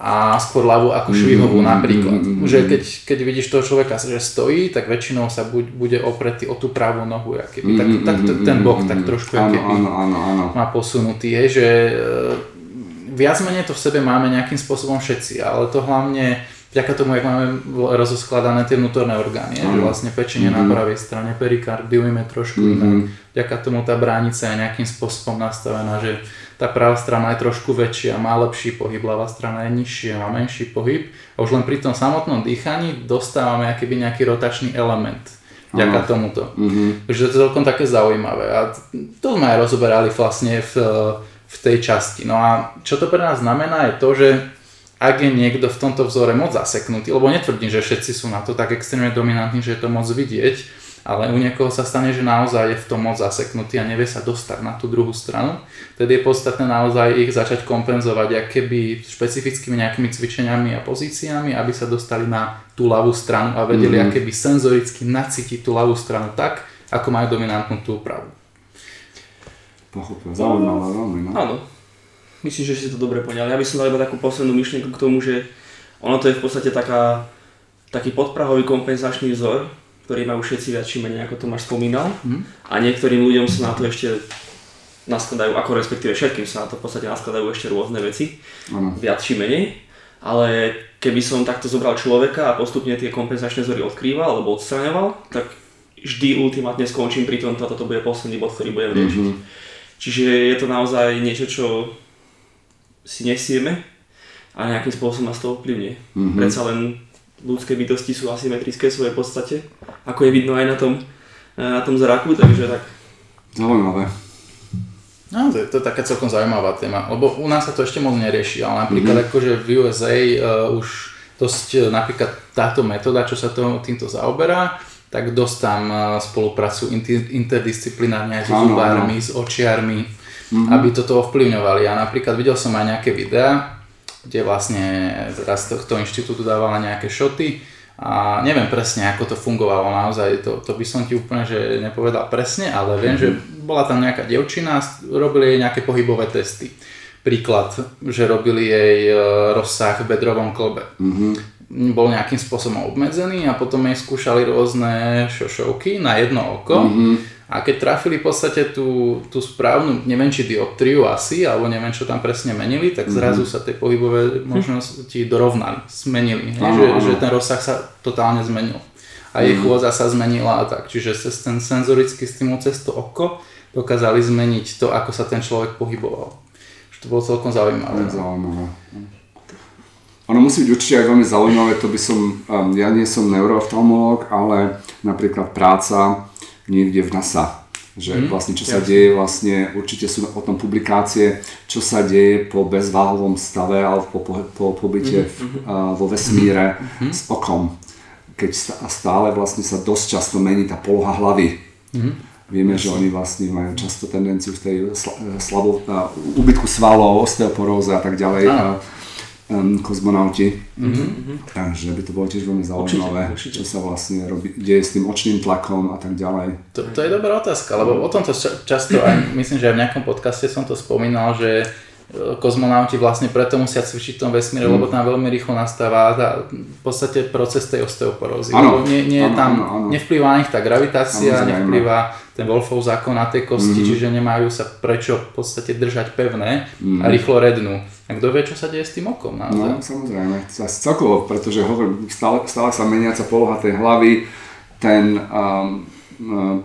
a skôr ľavú ako švihovú mm-hmm. napríklad. Mm-hmm. Že keď, keď vidíš toho človeka, že stojí, tak väčšinou sa buď, bude opretý o tú pravú nohu, keby, tak, tak ten bok tak trošku áno, áno, áno, áno. má posunutý, je, že e, viac menej to v sebe máme nejakým spôsobom všetci, ale to hlavne vďaka tomu, jak máme rozoskladané tie vnútorné orgány, mm. že vlastne pečenie mm-hmm. na pravej strane, perikardium je trošku mm-hmm. inak. Vďaka tomu tá bránica je nejakým spôsobom nastavená, že tá pravá strana je trošku väčšia, má lepší pohyb, ľavá strana je nižšia, má menší pohyb a už len pri tom samotnom dýchaní dostávame akýby nejaký rotačný element vďaka mm. tomuto. Mm-hmm. Takže to je celkom také zaujímavé a to sme aj rozoberali vlastne v v tej časti. No a čo to pre nás znamená je to, že ak je niekto v tomto vzore moc zaseknutý, lebo netvrdím, že všetci sú na to tak extrémne dominantní, že je to moc vidieť, ale u niekoho sa stane, že naozaj je v tom moc zaseknutý a nevie sa dostať na tú druhú stranu. Tedy je podstatné naozaj ich začať kompenzovať keby špecifickými nejakými cvičeniami a pozíciami, aby sa dostali na tú ľavú stranu a vedeli mm-hmm. keby senzoricky nacítiť tú ľavú stranu tak, ako majú dominantnú tú pravú. Pochopil, zaujímavé veľmi. No. Áno, myslím, že si to dobre poňali. Ja by som dal iba takú poslednú myšlienku k tomu, že ono to je v podstate taká, taký podprahový kompenzačný vzor, ktorý majú všetci viac či menej, ako Tomáš spomínal. Mm. A niektorým ľuďom sa na to ešte naskladajú, ako respektíve všetkým sa na to v podstate naskladajú ešte rôzne veci, mm. viac či menej. Ale keby som takto zobral človeka a postupne tie kompenzačné vzory odkrýval alebo odstraňoval, tak vždy ultimátne skončím pri tom, toto bude posledný bod, ktorý budem riešiť. Mm-hmm. Čiže je to naozaj niečo, čo si nesieme a nejakým spôsobom nás to ovplyvní. Mm-hmm. Predsa len ľudské bytosti sú asymetrické v svojej podstate, ako je vidno aj na tom, eh, na tom zraku, takže tak. Zaujímavé. No, to je, to je taká celkom zaujímavá téma, lebo u nás sa to ešte moc nerieši, ale napríklad mm-hmm. akože v USA uh, už dosť uh, napríklad táto metóda, čo sa to, týmto zaoberá, tak dosť tam uh, spolupracujú inter, interdisciplinárne aj s zubármi, s očiarmi, mm-hmm. aby toto ovplyvňovali. A napríklad videl som aj nejaké videá, kde vlastne teraz tohto inštitútu dávala nejaké šoty a neviem presne, ako to fungovalo naozaj, to, to by som ti úplne že nepovedal presne, ale viem, mm-hmm. že mhm. bola tam nejaká devčina, robili jej nejaké pohybové testy. Príklad, že robili jej e, rozsah v bedrovom klbe. Mm-hmm. Bol nejakým spôsobom obmedzený a potom jej skúšali rôzne šošovky na jedno oko. Mm-hmm a keď trafili v podstate tú, tú správnu, neviem či dioptriu asi, alebo neviem čo tam presne menili, tak mhm. zrazu sa tie pohybové možnosti dorovnali, zmenili. Aha, že, že ten rozsah sa totálne zmenil. A jej mhm. chôdza sa zmenila a tak. Čiže cez ten senzorický stimul cez to oko dokázali zmeniť to, ako sa ten človek pohyboval. Že to bolo celkom zaujímavé. Zaujímavé. Ono musí byť určite aj veľmi zaujímavé, to by som, um, ja nie som neurooftalmolog, ale napríklad práca niekde v NASA. Že mm, vlastne čo jasne. sa deje, vlastne určite sú o tom publikácie, čo sa deje po bezváhovom stave alebo po, po, po pobyte mm, v, uh, vo vesmíre mm, s okom. Keď stále vlastne sa dosť často mení tá poloha hlavy. Mm. Vieme, že oni vlastne majú často tendenciu v tej slabo, uh, úbytku svalov, osteoporóze a tak ďalej. Ah um, kozmonauti. Mm-hmm. Takže by to bolo tiež veľmi zaujímavé, určite, určite. čo sa vlastne robí, deje s tým očným tlakom a tak ďalej. To, to je dobrá otázka, lebo o tomto často aj, myslím, že aj v nejakom podcaste som to spomínal, že kozmonauti vlastne preto musia cvičiť v tom vesmíre, mm. lebo tam veľmi rýchlo nastáva tá, v podstate proces tej osteoporózy. Ano, nie, nie ano, tam, ano, ano. nevplyvá na nich tá gravitácia, Samozrejme. nevplyvá ten Wolfov zákon na tej kosti, mm. čiže nemajú sa prečo v podstate držať pevné mm. a rýchlo rednú. A kto vie, čo sa deje s tým okom naozaj? No, samozrejme, celkovo, pretože hovorím, stále, stále sa meniaca poloha tej hlavy, ten um, um,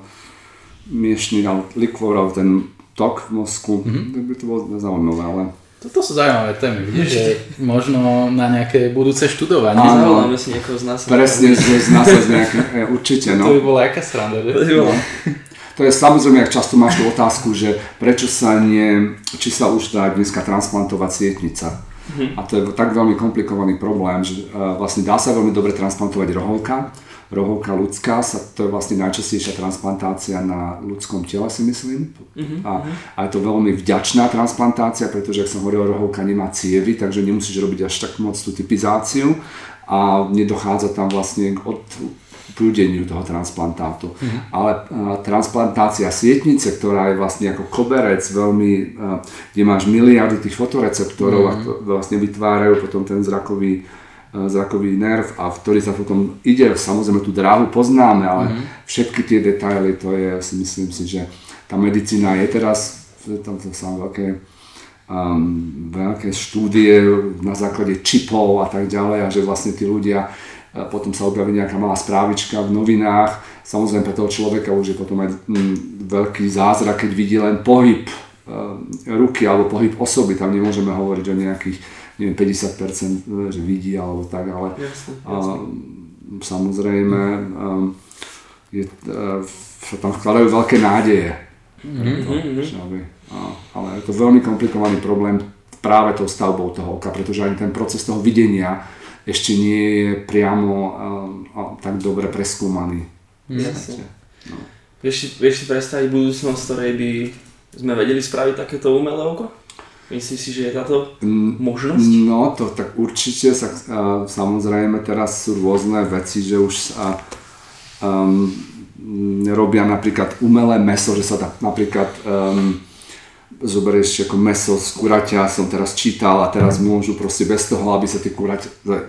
miešný likvorov, ten tok v mozku, mm-hmm. tak by to bolo zaujímavé, ale... Toto sú zaujímavé témy, vidíš, že možno na nejaké budúce študovanie. Áno, Zavoláme si niekoho z nás. Presne, z nás nejaké, e, určite, no. To by bola aká sranda, že? No. To je samozrejme, ak často máš tú otázku, že prečo sa nie, či sa už dá dneska transplantovať sietnica. Mm-hmm. A to je tak veľmi komplikovaný problém, že uh, vlastne dá sa veľmi dobre transplantovať rohovka, rohovka ľudská, sa, to je vlastne najčastejšia transplantácia na ľudskom tele si myslím. Uh-huh, a, uh-huh. a je to veľmi vďačná transplantácia, pretože ak som hovoril, rohovka nemá cievy, takže nemusíš robiť až tak moc tú typizáciu a nedochádza tam vlastne k od, prúdeniu toho transplantátu. Uh-huh. Ale uh, transplantácia sietnice, ktorá je vlastne ako koberec veľmi, uh, kde máš miliardy tých fotoreceptorov uh-huh. a to vlastne vytvárajú potom ten zrakový zrakový nerv a v ktorý sa potom ide, samozrejme tú dráhu poznáme, ale mm-hmm. všetky tie detaily, to je, si myslím si, že tá medicína je teraz, tam to sa veľké, um, veľké štúdie na základe čipov a tak ďalej a že vlastne tí ľudia e, potom sa objaví nejaká malá správička v novinách. Samozrejme pre toho človeka už je potom aj mm, veľký zázrak, keď vidí len pohyb uh, ruky alebo pohyb osoby. Tam nemôžeme hovoriť o nejakých neviem, 50% že vidí alebo tak, ale jasne, jasne. A, samozrejme a, je, a, sa tam vkladajú veľké nádeje Mm-hmm. To, aby, ale je to veľmi komplikovaný problém práve tou stavbou toho oka, pretože ani ten proces toho videnia ešte nie je priamo uh, tak dobre preskúmaný. Jasne. No. Vieš, vieš si predstaviť budúcnosť, ktorej by sme vedeli spraviť takéto umelé oko? Myslíš si, že je táto možnosť? No to tak určite sa, samozrejme teraz sú rôzne veci, že už sa um, robia napríklad umelé meso, že sa dá napríklad um, zoberieš ako meso z kuraťa, som teraz čítal a teraz môžu proste bez toho, aby sa tie kuraťa,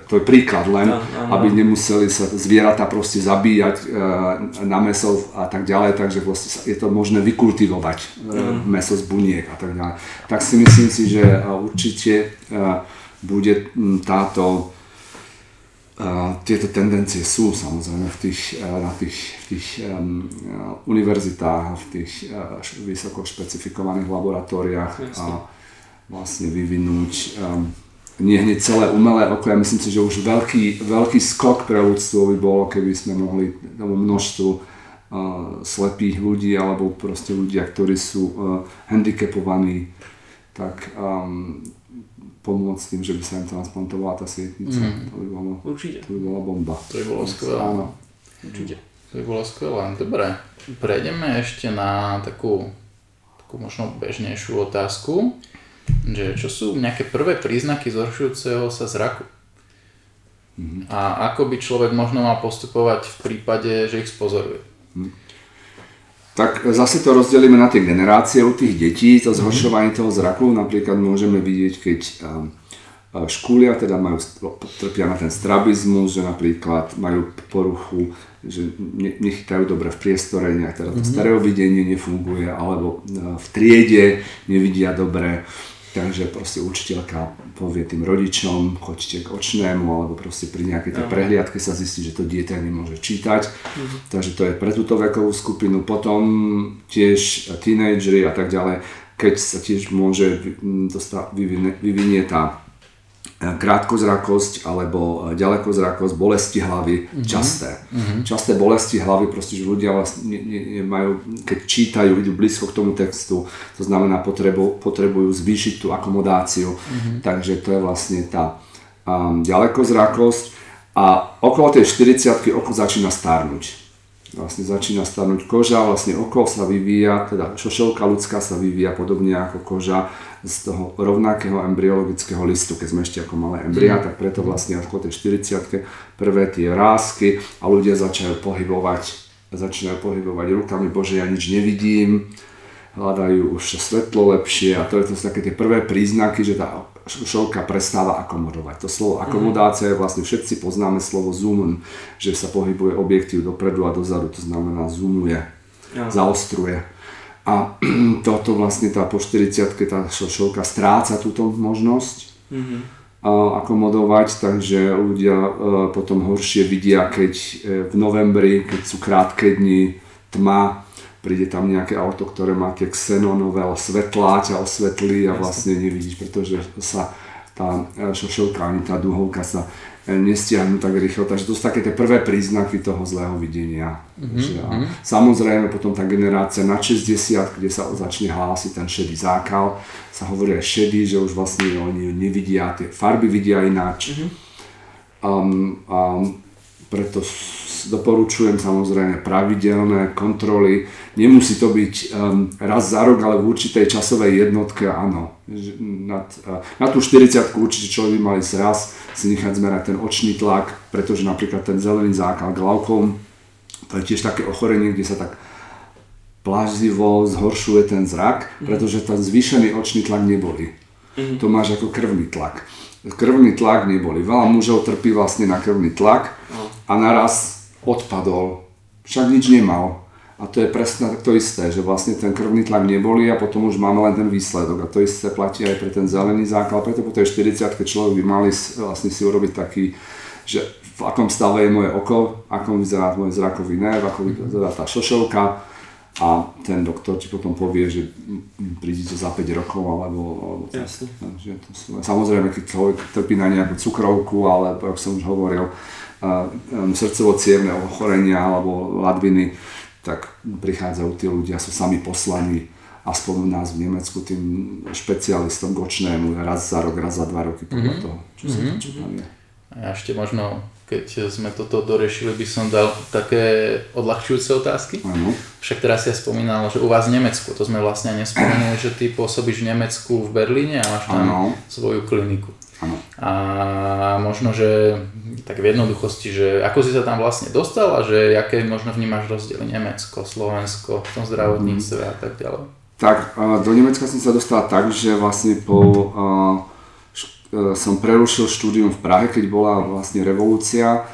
to je príklad len, no, aby nemuseli sa zvieratá proste zabíjať e, na meso a tak ďalej, takže vlastne je to možné vykultivovať e, meso z buniek a tak ďalej. Tak si myslím si, že e, určite bude táto tieto tendencie sú samozrejme v tých, na tých, tých um, univerzitách, v tých uh, vysoko špecifikovaných laboratóriách a vlastne vyvinúť um, nie hneď celé umelé oko. Ja myslím si, že už veľký, veľký skok pre ľudstvo by bolo, keby sme mohli tomu množstvu uh, slepých ľudí alebo proste ľudia, ktorí sú uh, handicapovaní, tak um, pomôcť tým, že by sa im transplantovala tá sietnica. Mm. To by bolo, Určite. To by bola bomba. To by bolo skvelé. Áno. Určite. To by bolo skvelé. Dobre, prejdeme ešte na takú, takú možno bežnejšiu otázku, že čo sú nejaké prvé príznaky zhoršujúceho sa zraku? Mm-hmm. A ako by človek možno mal postupovať v prípade, že ich spozoruje? Mm. Tak zase to rozdelíme na tie generácie u tých detí, to zhoršovanie toho zraku. Napríklad môžeme vidieť, keď škúlia teda majú, trpia na ten strabizmus, že napríklad majú poruchu, že nechytajú dobre v priestore, nejak teda to mm-hmm. stereovidenie nefunguje, alebo v triede nevidia dobre, Takže proste učiteľka povie tým rodičom, choďte k očnému, alebo proste pri nejakej tej prehliadke sa zistí, že to dieťa nemôže čítať. Uh-huh. Takže to je pre túto vekovú skupinu. Potom tiež tínejdžeri a tak ďalej, keď sa tiež môže vyvinie, vyvinie tá krátkozrakosť alebo ďalekozrakosť, bolesti hlavy, mm-hmm. časté. Mm-hmm. Časté bolesti hlavy, proste, že ľudia vlastne ne, ne, majú, keď čítajú, idú blízko k tomu textu, to znamená potrebu, potrebujú zvýšiť tú akomodáciu, mm-hmm. takže to je vlastne tá um, ďalekozrakosť a okolo tej 40 oko začína starnúť. Vlastne začína starnúť koža, vlastne oko sa vyvíja, teda šošovka ľudská sa vyvíja podobne ako koža z toho rovnakého embryologického listu, keď sme ešte ako malé embria, mm. tak preto vlastne ako tej 40 prvé tie rásky a ľudia začajú pohybovať, začínajú pohybovať rukami, bože ja nič nevidím, hľadajú už svetlo lepšie a to, je to sú také tie prvé príznaky, že tá šovka prestáva akomodovať. To slovo akomodácia je vlastne, všetci poznáme slovo zoom, že sa pohybuje objektív dopredu a dozadu, to znamená zoomuje, ja. zaostruje. A toto vlastne tá po 40 tá šošovka stráca túto možnosť mm-hmm. akomodovať, takže ľudia e, potom horšie vidia, keď e, v novembri, keď sú krátke dni, tma, príde tam nejaké auto, ktoré má tie xenonové svetlá, ťa osvetlí a vlastne nevidíš, pretože sa tá e, šošovka ani tá duhovka sa nestiahnu tak rýchlo. Takže to sú také tie prvé príznaky toho zlého videnia. Mm-hmm. Že, a mhm. samozrejme potom tá generácia na 60, kde sa začne hlásiť ten šedý zákal, sa hovorí aj šedý, že už vlastne oni nevidia, tie farby vidia ináč. Mm-hmm. Um, um, preto doporučujem samozrejme pravidelné kontroly. Nemusí to byť um, raz za rok, ale v určitej časovej jednotke áno. Nad, uh, na tú 40 určite človek by mali sa raz si nechať zmerať ten očný tlak, pretože napríklad ten zelený zákal glaukom, to je tiež také ochorenie, kde sa tak pláživo zhoršuje ten zrak, mhm. pretože ten zvýšený očný tlak neboli. Mm-hmm. To máš ako krvný tlak. Krvný tlak neboli. Veľa mužov trpí vlastne na krvný tlak no. a naraz odpadol. Však nič nemal. A to je presne to isté, že vlastne ten krvný tlak neboli a potom už máme len ten výsledok. A to isté platí aj pre ten zelený základ, preto po tej 40 človek by mali vlastne si urobiť taký, že v akom stave je moje oko, ako vyzerá môj zrakový nerv, ako vyzerá tá šošovka a ten doktor ti potom povie, že prídete za 5 rokov alebo, alebo Jasne. To sú, samozrejme, keď človek trpí na nejakú cukrovku, alebo ako som už hovoril, um, srdcovo-cievne ochorenia alebo ladviny, tak prichádzajú tí ľudia, sú sami poslaní aspoň u nás v Nemecku tým špecialistom gočnému raz za rok, raz za dva roky podľa mm-hmm. toho, čo sa mm-hmm. tam je. A ešte možno, keď sme toto dorešili, by som dal také odľahčujúce otázky. Áno. Však teraz si ja spomínal, že u vás v Nemecku, to sme vlastne nespomenuli, že ty pôsobíš v Nemecku v Berlíne a máš tam Áno. svoju kliniku. Áno. A možno, že tak v jednoduchosti, že ako si sa tam vlastne dostal a že aké možno vnímaš rozdiely Nemecko, Slovensko v tom zdravotníctve a tak ďalej. Tak do Nemecka som sa dostal tak, že vlastne po, e, som prerušil štúdium v Prahe, keď bola vlastne revolúcia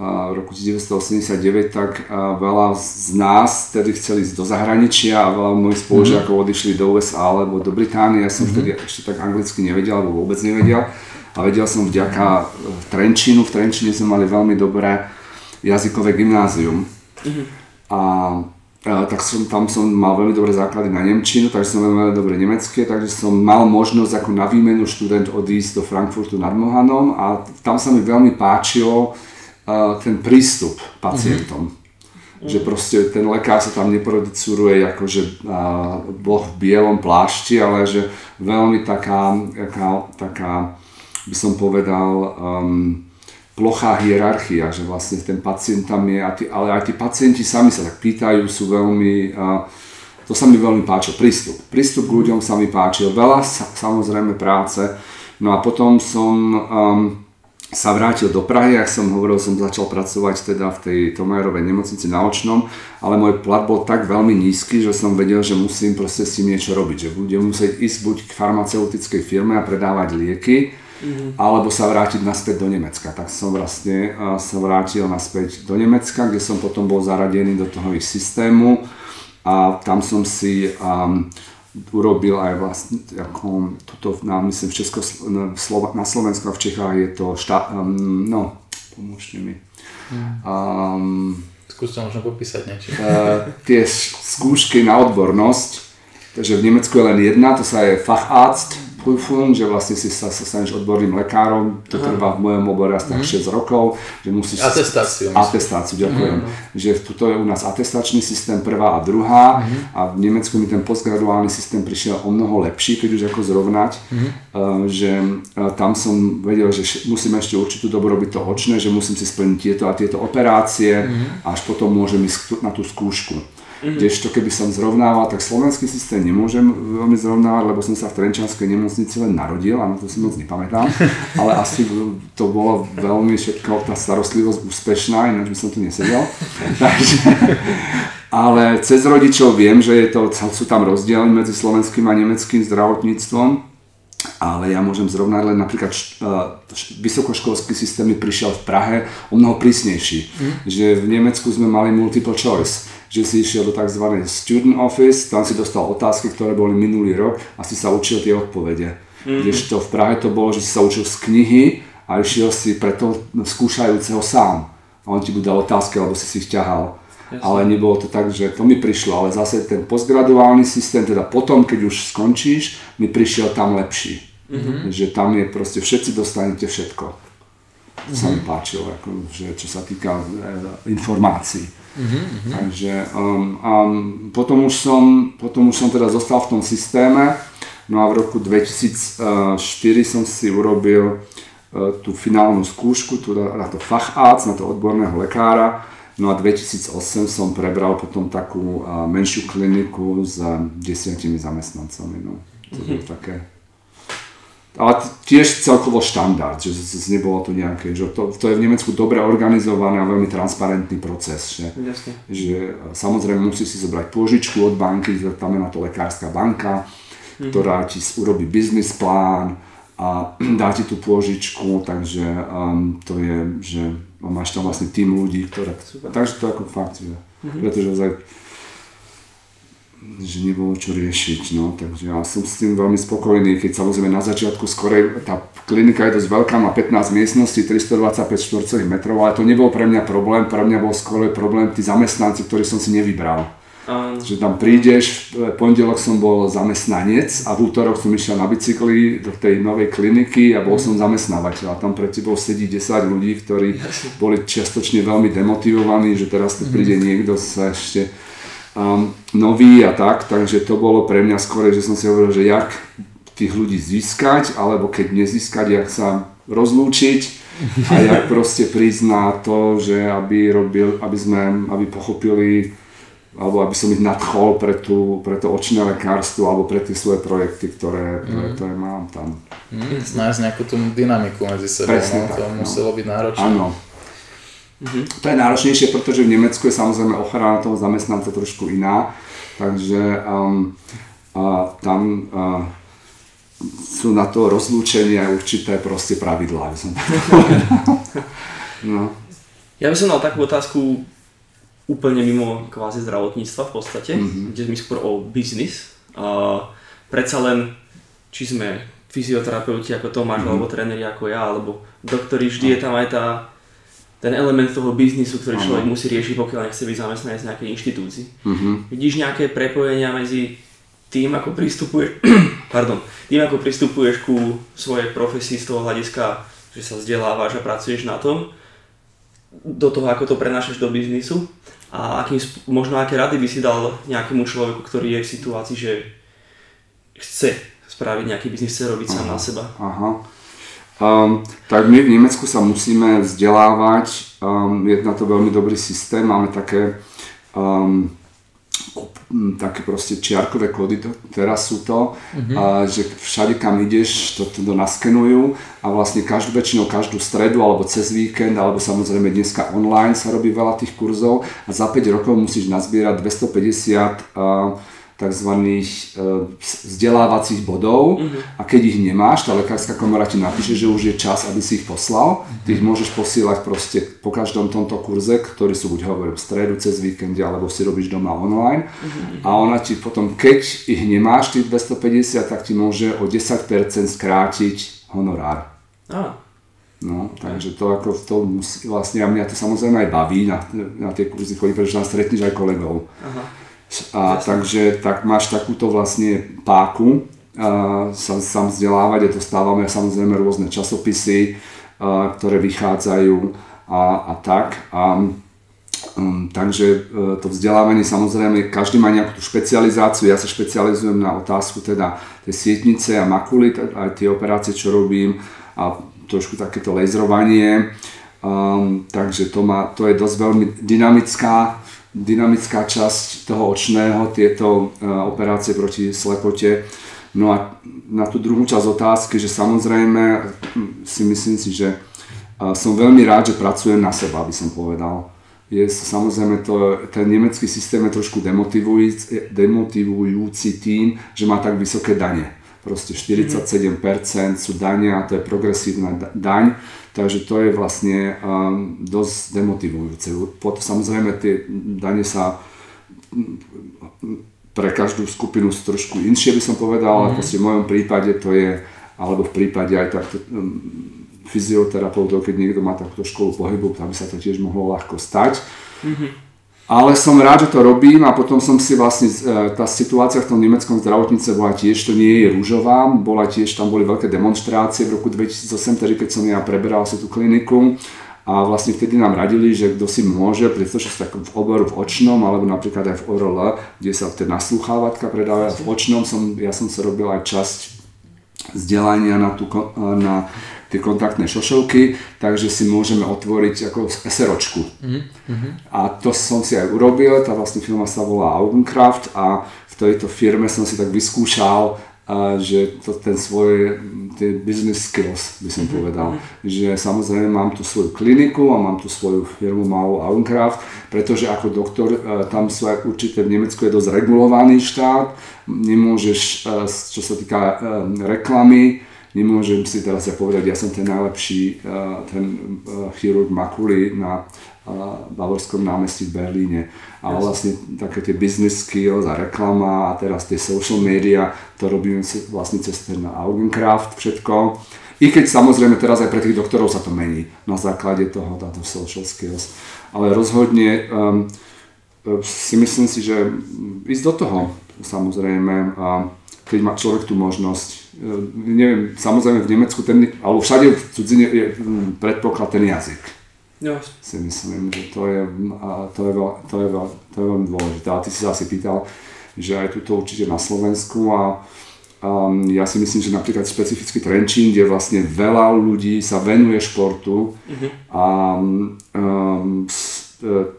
v roku 1989, tak veľa z nás tedy chceli ísť do zahraničia a veľa mojich spolužiakov odišli do USA alebo do Británie. Ja som vtedy ešte tak anglicky nevedel alebo vôbec nevedel. A vedel som vďaka e, Trenčínu, v Trenčíne sme mali veľmi dobré jazykové gymnázium. A, a tak som, tam som mal veľmi dobré základy na Nemčinu, takže som veľmi dobre nemecké, takže som mal možnosť ako na výmenu študent odísť do Frankfurtu nad Mohanom a tam sa mi veľmi páčilo uh, ten prístup pacientom. Že proste ten lekár sa tam neproducuruje ako že uh, boh v bielom plášti, ale že veľmi taká, taká, taká by som povedal, um, plochá hierarchia, že vlastne ten pacient tam je, a tí, ale aj tí pacienti sami sa tak pýtajú, sú veľmi, uh, to sa mi veľmi páčil, prístup. Prístup k ľuďom sa mi páčil, veľa sa, samozrejme práce, no a potom som um, sa vrátil do Prahy, ak som hovoril, som začal pracovať teda v tej Tomajerovej nemocnici na očnom, ale môj plat bol tak veľmi nízky, že som vedel, že musím proste s tým niečo robiť, že budem musieť ísť buď k farmaceutickej firme a predávať lieky, mm-hmm. alebo sa vrátiť naspäť do Nemecka. Tak som vlastne sa vrátil naspäť do Nemecka, kde som potom bol zaradený do toho ich systému a tam som si um, urobil aj vlastne, ako toto na, myslím, v Česko, na, Slova, na Slovensku a v Čechách je to štá, um, no, pomôžte mi. Um, Skús to možno popísať niečo. uh, tie skúšky na odbornosť, takže v Nemecku je len jedna, to sa je Facharzt Prüfung, že vlastne si sa, sa staneš odborným lekárom, to trvá v mojom obore asi tak 6 rokov, že musíš... Atestáciu, myslím. Atestáciu, ďakujem. Že tuto je u nás atestačný systém prvá a druhá a v Nemecku mi ten postgraduálny systém prišiel o mnoho lepší, keď už ako zrovnať, uh, že uh, tam som vedel, že musím ešte určitú dobu robiť to očné, že musím si splniť tieto a tieto operácie a až potom môžem ísť na tú skúšku. Kdežto keby som zrovnával, tak slovenský systém nemôžem veľmi zrovnávať, lebo som sa v Trenčanskej nemocnici len narodil, a na to si moc nepamätám, ale asi to bolo veľmi všetko, tá starostlivosť úspešná, ináč by som tu nesedel. Takže, ale cez rodičov viem, že je to, sú tam rozdiely medzi slovenským a nemeckým zdravotníctvom, ale ja môžem zrovnať len napríklad uh, š, vysokoškolský systém mi prišiel v Prahe o mnoho prísnejší. Že v Nemecku sme mali multiple choice, že si išiel do tzv. student office, tam si dostal otázky, ktoré boli minulý rok a si sa učil tie odpovede. Kdežto v Prahe to bolo, že si sa učil z knihy a išiel si pre toho skúšajúceho sám. A on ti dal otázky, alebo si si ich ťahal. Ale nebolo to tak, že to mi prišlo, ale zase ten postgraduálny systém, teda potom, keď už skončíš, mi prišiel tam lepší. Že tam je proste, všetci dostanete všetko. To sa mi páčilo, ako, že čo sa týka e, informácií. Takže um, um, potom, už som, potom už som teda zostal v tom systéme, no a v roku 2004 som si urobil uh, tú finálnu skúšku, tu na, to facharzt, na to odborného lekára, no a 2008 som prebral potom takú uh, menšiu kliniku s desiatimi zamestnancami, no. To bolo také ale tiež celkovo štandard, že z- nebolo to nejaké, že to, to je v Nemecku dobre organizovaný a veľmi transparentný proces, že, Jasne. že e, samozrejme musí si zobrať pôžičku od banky, tam je na to lekárska banka, ktorá ti urobí biznis plán a dá ti tú pôžičku, takže um, to je, že máš tam vlastne tým ľudí, ktoré, takže to ako fakt, že, pretože ozaj že nebolo čo riešiť, no, takže ja som s tým veľmi spokojný, keď samozrejme na začiatku skorej, tá klinika je dosť veľká, má 15 miestností, 325 štvorcových metrov, ale to nebol pre mňa problém, pre mňa bol skôr problém tí zamestnanci, ktorí som si nevybral. Áno. Že tam prídeš, v pondelok som bol zamestnanec a v útorok som išiel na bicykli do tej novej kliniky a bol som zamestnávateľ. A tam pred tebou sedí 10 ľudí, ktorí boli čiastočne veľmi demotivovaní, že teraz tu príde niekto sa ešte um, nový a tak, takže to bolo pre mňa skôr, že som si hovoril, že jak tých ľudí získať, alebo keď nezískať, jak sa rozlúčiť a jak proste prísť na to, že aby, robil, aby sme, aby pochopili alebo aby som ich nadchol pre, tú, pre to očné lekárstvo alebo pre tie svoje projekty, ktoré, mm. ktoré mám tam. Mm, nájsť nejakú tú dynamiku medzi sebou, Presne no, tak, to no. muselo byť náročné. Áno. Mm-hmm. To je náročnejšie, pretože v Nemecku je samozrejme ochrana toho zamestnanca trošku iná, takže um, a tam uh, sú na to rozlúčenie aj určité proste pravidlá, by som no. Ja by som mal takú otázku úplne mimo kvázi zdravotníctva v podstate, mm-hmm. kde sme skôr o biznis. Uh, predsa len, či sme fyzioterapeuti ako Tomáš, mm-hmm. alebo tréneri ako ja, alebo doktori, vždy je tam aj tá, ten element toho biznisu, ktorý človek musí riešiť, pokiaľ nechce byť zamestnanec z nejakej inštitúcii. Mm-hmm. Vidíš nejaké prepojenia medzi tým, ako pristupuješ, pardon, tým, ako pristupuješ ku svojej profesii z toho hľadiska, že sa vzdelávaš a pracuješ na tom, do toho, ako to prenášaš do biznisu a akým, možno aké rady by si dal nejakému človeku, ktorý je v situácii, že chce spraviť nejaký biznis, chce robiť sám na seba. Aha. Um, tak my v Nemecku sa musíme vzdelávať, um, je na to veľmi dobrý systém, máme také um, také proste čiarkové kódy, to, teraz sú to, mm-hmm. a, že všade kam ideš, to, to, naskenujú. A vlastne každú väčšinou každú stredu alebo cez víkend, alebo samozrejme dneska online sa robí veľa tých kurzov. A za 5 rokov musíš nazbierať 250 a, tzv. E, vzdelávacích bodov uh-huh. a keď ich nemáš, tá lekárska komora ti napíše, že už je čas, aby si ich poslal. Ty ich môžeš posielať proste po každom tomto kurze, ktorý sú buď hovorím v stredu, cez víkend, alebo si robíš doma online. Uh-huh. A ona ti potom, keď ich nemáš, tých 250, tak ti môže o 10% skrátiť honorár. Ah. No, takže to ako to musí, vlastne a mňa to samozrejme aj baví na, na tie kurzy chodiť, pretože tam stretneš aj kolegov. Aha. A takže tak máš takúto vlastne páku a, sa sám vzdelávať a dostávame samozrejme rôzne časopisy, a, ktoré vychádzajú a, a tak. A, um, takže e, to vzdelávanie samozrejme, každý má nejakú tú špecializáciu, ja sa špecializujem na otázku teda tej sietnice a makuly, aj tie operácie, čo robím a trošku takéto laserovanie. Um, takže to, má, to je dosť veľmi dynamická dynamická časť toho očného, tieto e, operácie proti slepote. No a na tú druhú časť otázky, že samozrejme si myslím si, že e, som veľmi rád, že pracujem na seba, by som povedal. Je samozrejme to, ten nemecký systém je trošku demotivujúci, demotivujúci tým, že má tak vysoké dane. Proste 47% sú dania a to je progresívna daň Takže to je vlastne um, dosť demotivujúce. Potom samozrejme tie dane sa pre každú skupinu sú trošku inšie by som povedal, mm-hmm. ale mhm. v mojom prípade to je, alebo v prípade aj takto um, fyzioterapeutov, keď niekto má takúto školu pohybu, tam by sa to tiež mohlo ľahko stať. Mm-hmm. Ale som rád, že to robím a potom som si vlastne, e, tá situácia v tom nemeckom zdravotnice bola tiež, to nie je rúžová, bola tiež, tam boli veľké demonstrácie v roku 2008, tedy keď som ja preberal si tú kliniku a vlastne vtedy nám radili, že kto si môže, pretože sa v oboru v očnom, alebo napríklad aj v ORL, kde sa teda naslúchávatka predáva. V očnom, som, ja som sa robil aj časť vzdelania na, tú, na tie kontaktné šošovky, takže si môžeme otvoriť ako SROčku. Mm-hmm. A to som si aj urobil, tá vlastne firma sa volá Augencraft a v tejto firme som si tak vyskúšal, a že to ten svoje, tie business skills by som mm-hmm. povedal, že samozrejme mám tu svoju kliniku a mám tu svoju firmu malú Augencraft, pretože ako doktor e, tam sú aj určité, v Nemecku je dosť regulovaný štát, nemôžeš, e, čo sa týka e, reklamy, nemôžem si teraz ja povedať, ja som ten najlepší uh, ten uh, chirurg makuly na uh, Bavorskom námestí v Berlíne. A yes. vlastne také tie business skills a reklama a teraz tie social media, to robíme vlastne cez ten Augencraft všetko. I keď samozrejme teraz aj pre tých doktorov sa to mení na základe toho, táto social skills. Ale rozhodne um, si myslím si, že ísť do toho samozrejme, keď má človek tú možnosť neviem, samozrejme v Nemecku ten, alebo všade v cudzine je predpoklad ten jazyk. Jo. Si myslím, že to je, to je, veľ, to je, veľ, to je veľmi dôležité. A ty si sa asi pýtal, že aj tuto určite na Slovensku a um, ja si myslím, že napríklad špecificky Trenčín, kde vlastne veľa ľudí sa venuje športu uh-huh. a um,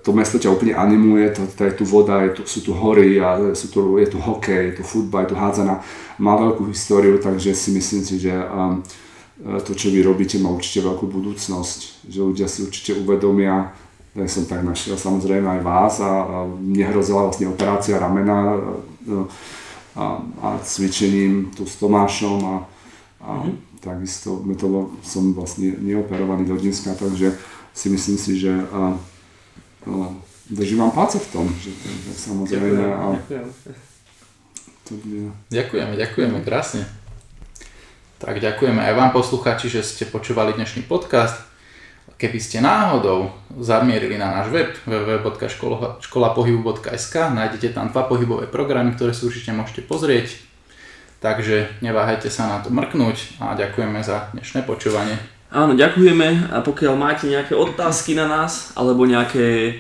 to mesto ťa úplne animuje, to, to je tu voda, je tu, sú tu hory, a sú tu, je tu hokej, je tu futbal, je tu hádzana. Má veľkú históriu, takže si myslím si, že um, to, čo vy robíte, má určite veľkú budúcnosť. Že ľudia si určite uvedomia, ja som tak našiel samozrejme aj vás a, a mne hrozila vlastne operácia ramena a, a, a cvičením tu s Tomášom a, a mm-hmm. takisto to, som vlastne neoperovaný do dneska, takže si myslím si, že a, držím vám palce v tom, že, samozrejme a, to je... Ďakujeme, ďakujeme, krásne. Tak ďakujeme aj vám posluchači, že ste počúvali dnešný podcast. Keby ste náhodou zamierili na náš web www.školapohybu.sk nájdete tam dva pohybové programy, ktoré si určite môžete pozrieť. Takže neváhajte sa na to mrknúť a ďakujeme za dnešné počúvanie. Áno, ďakujeme a pokiaľ máte nejaké otázky na nás alebo nejaké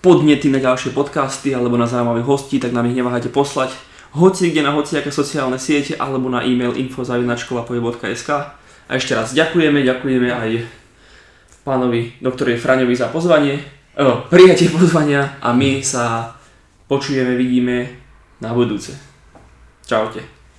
podnety na ďalšie podcasty alebo na zaujímavých hostí, tak nám ich neváhajte poslať hoci kde na hociaké sociálne siete alebo na e-mail info.školapoje.sk A ešte raz ďakujeme, ďakujeme aj pánovi doktorovi Fraňovi za pozvanie, o, prijatie pozvania a my sa počujeme, vidíme na budúce. Čaute.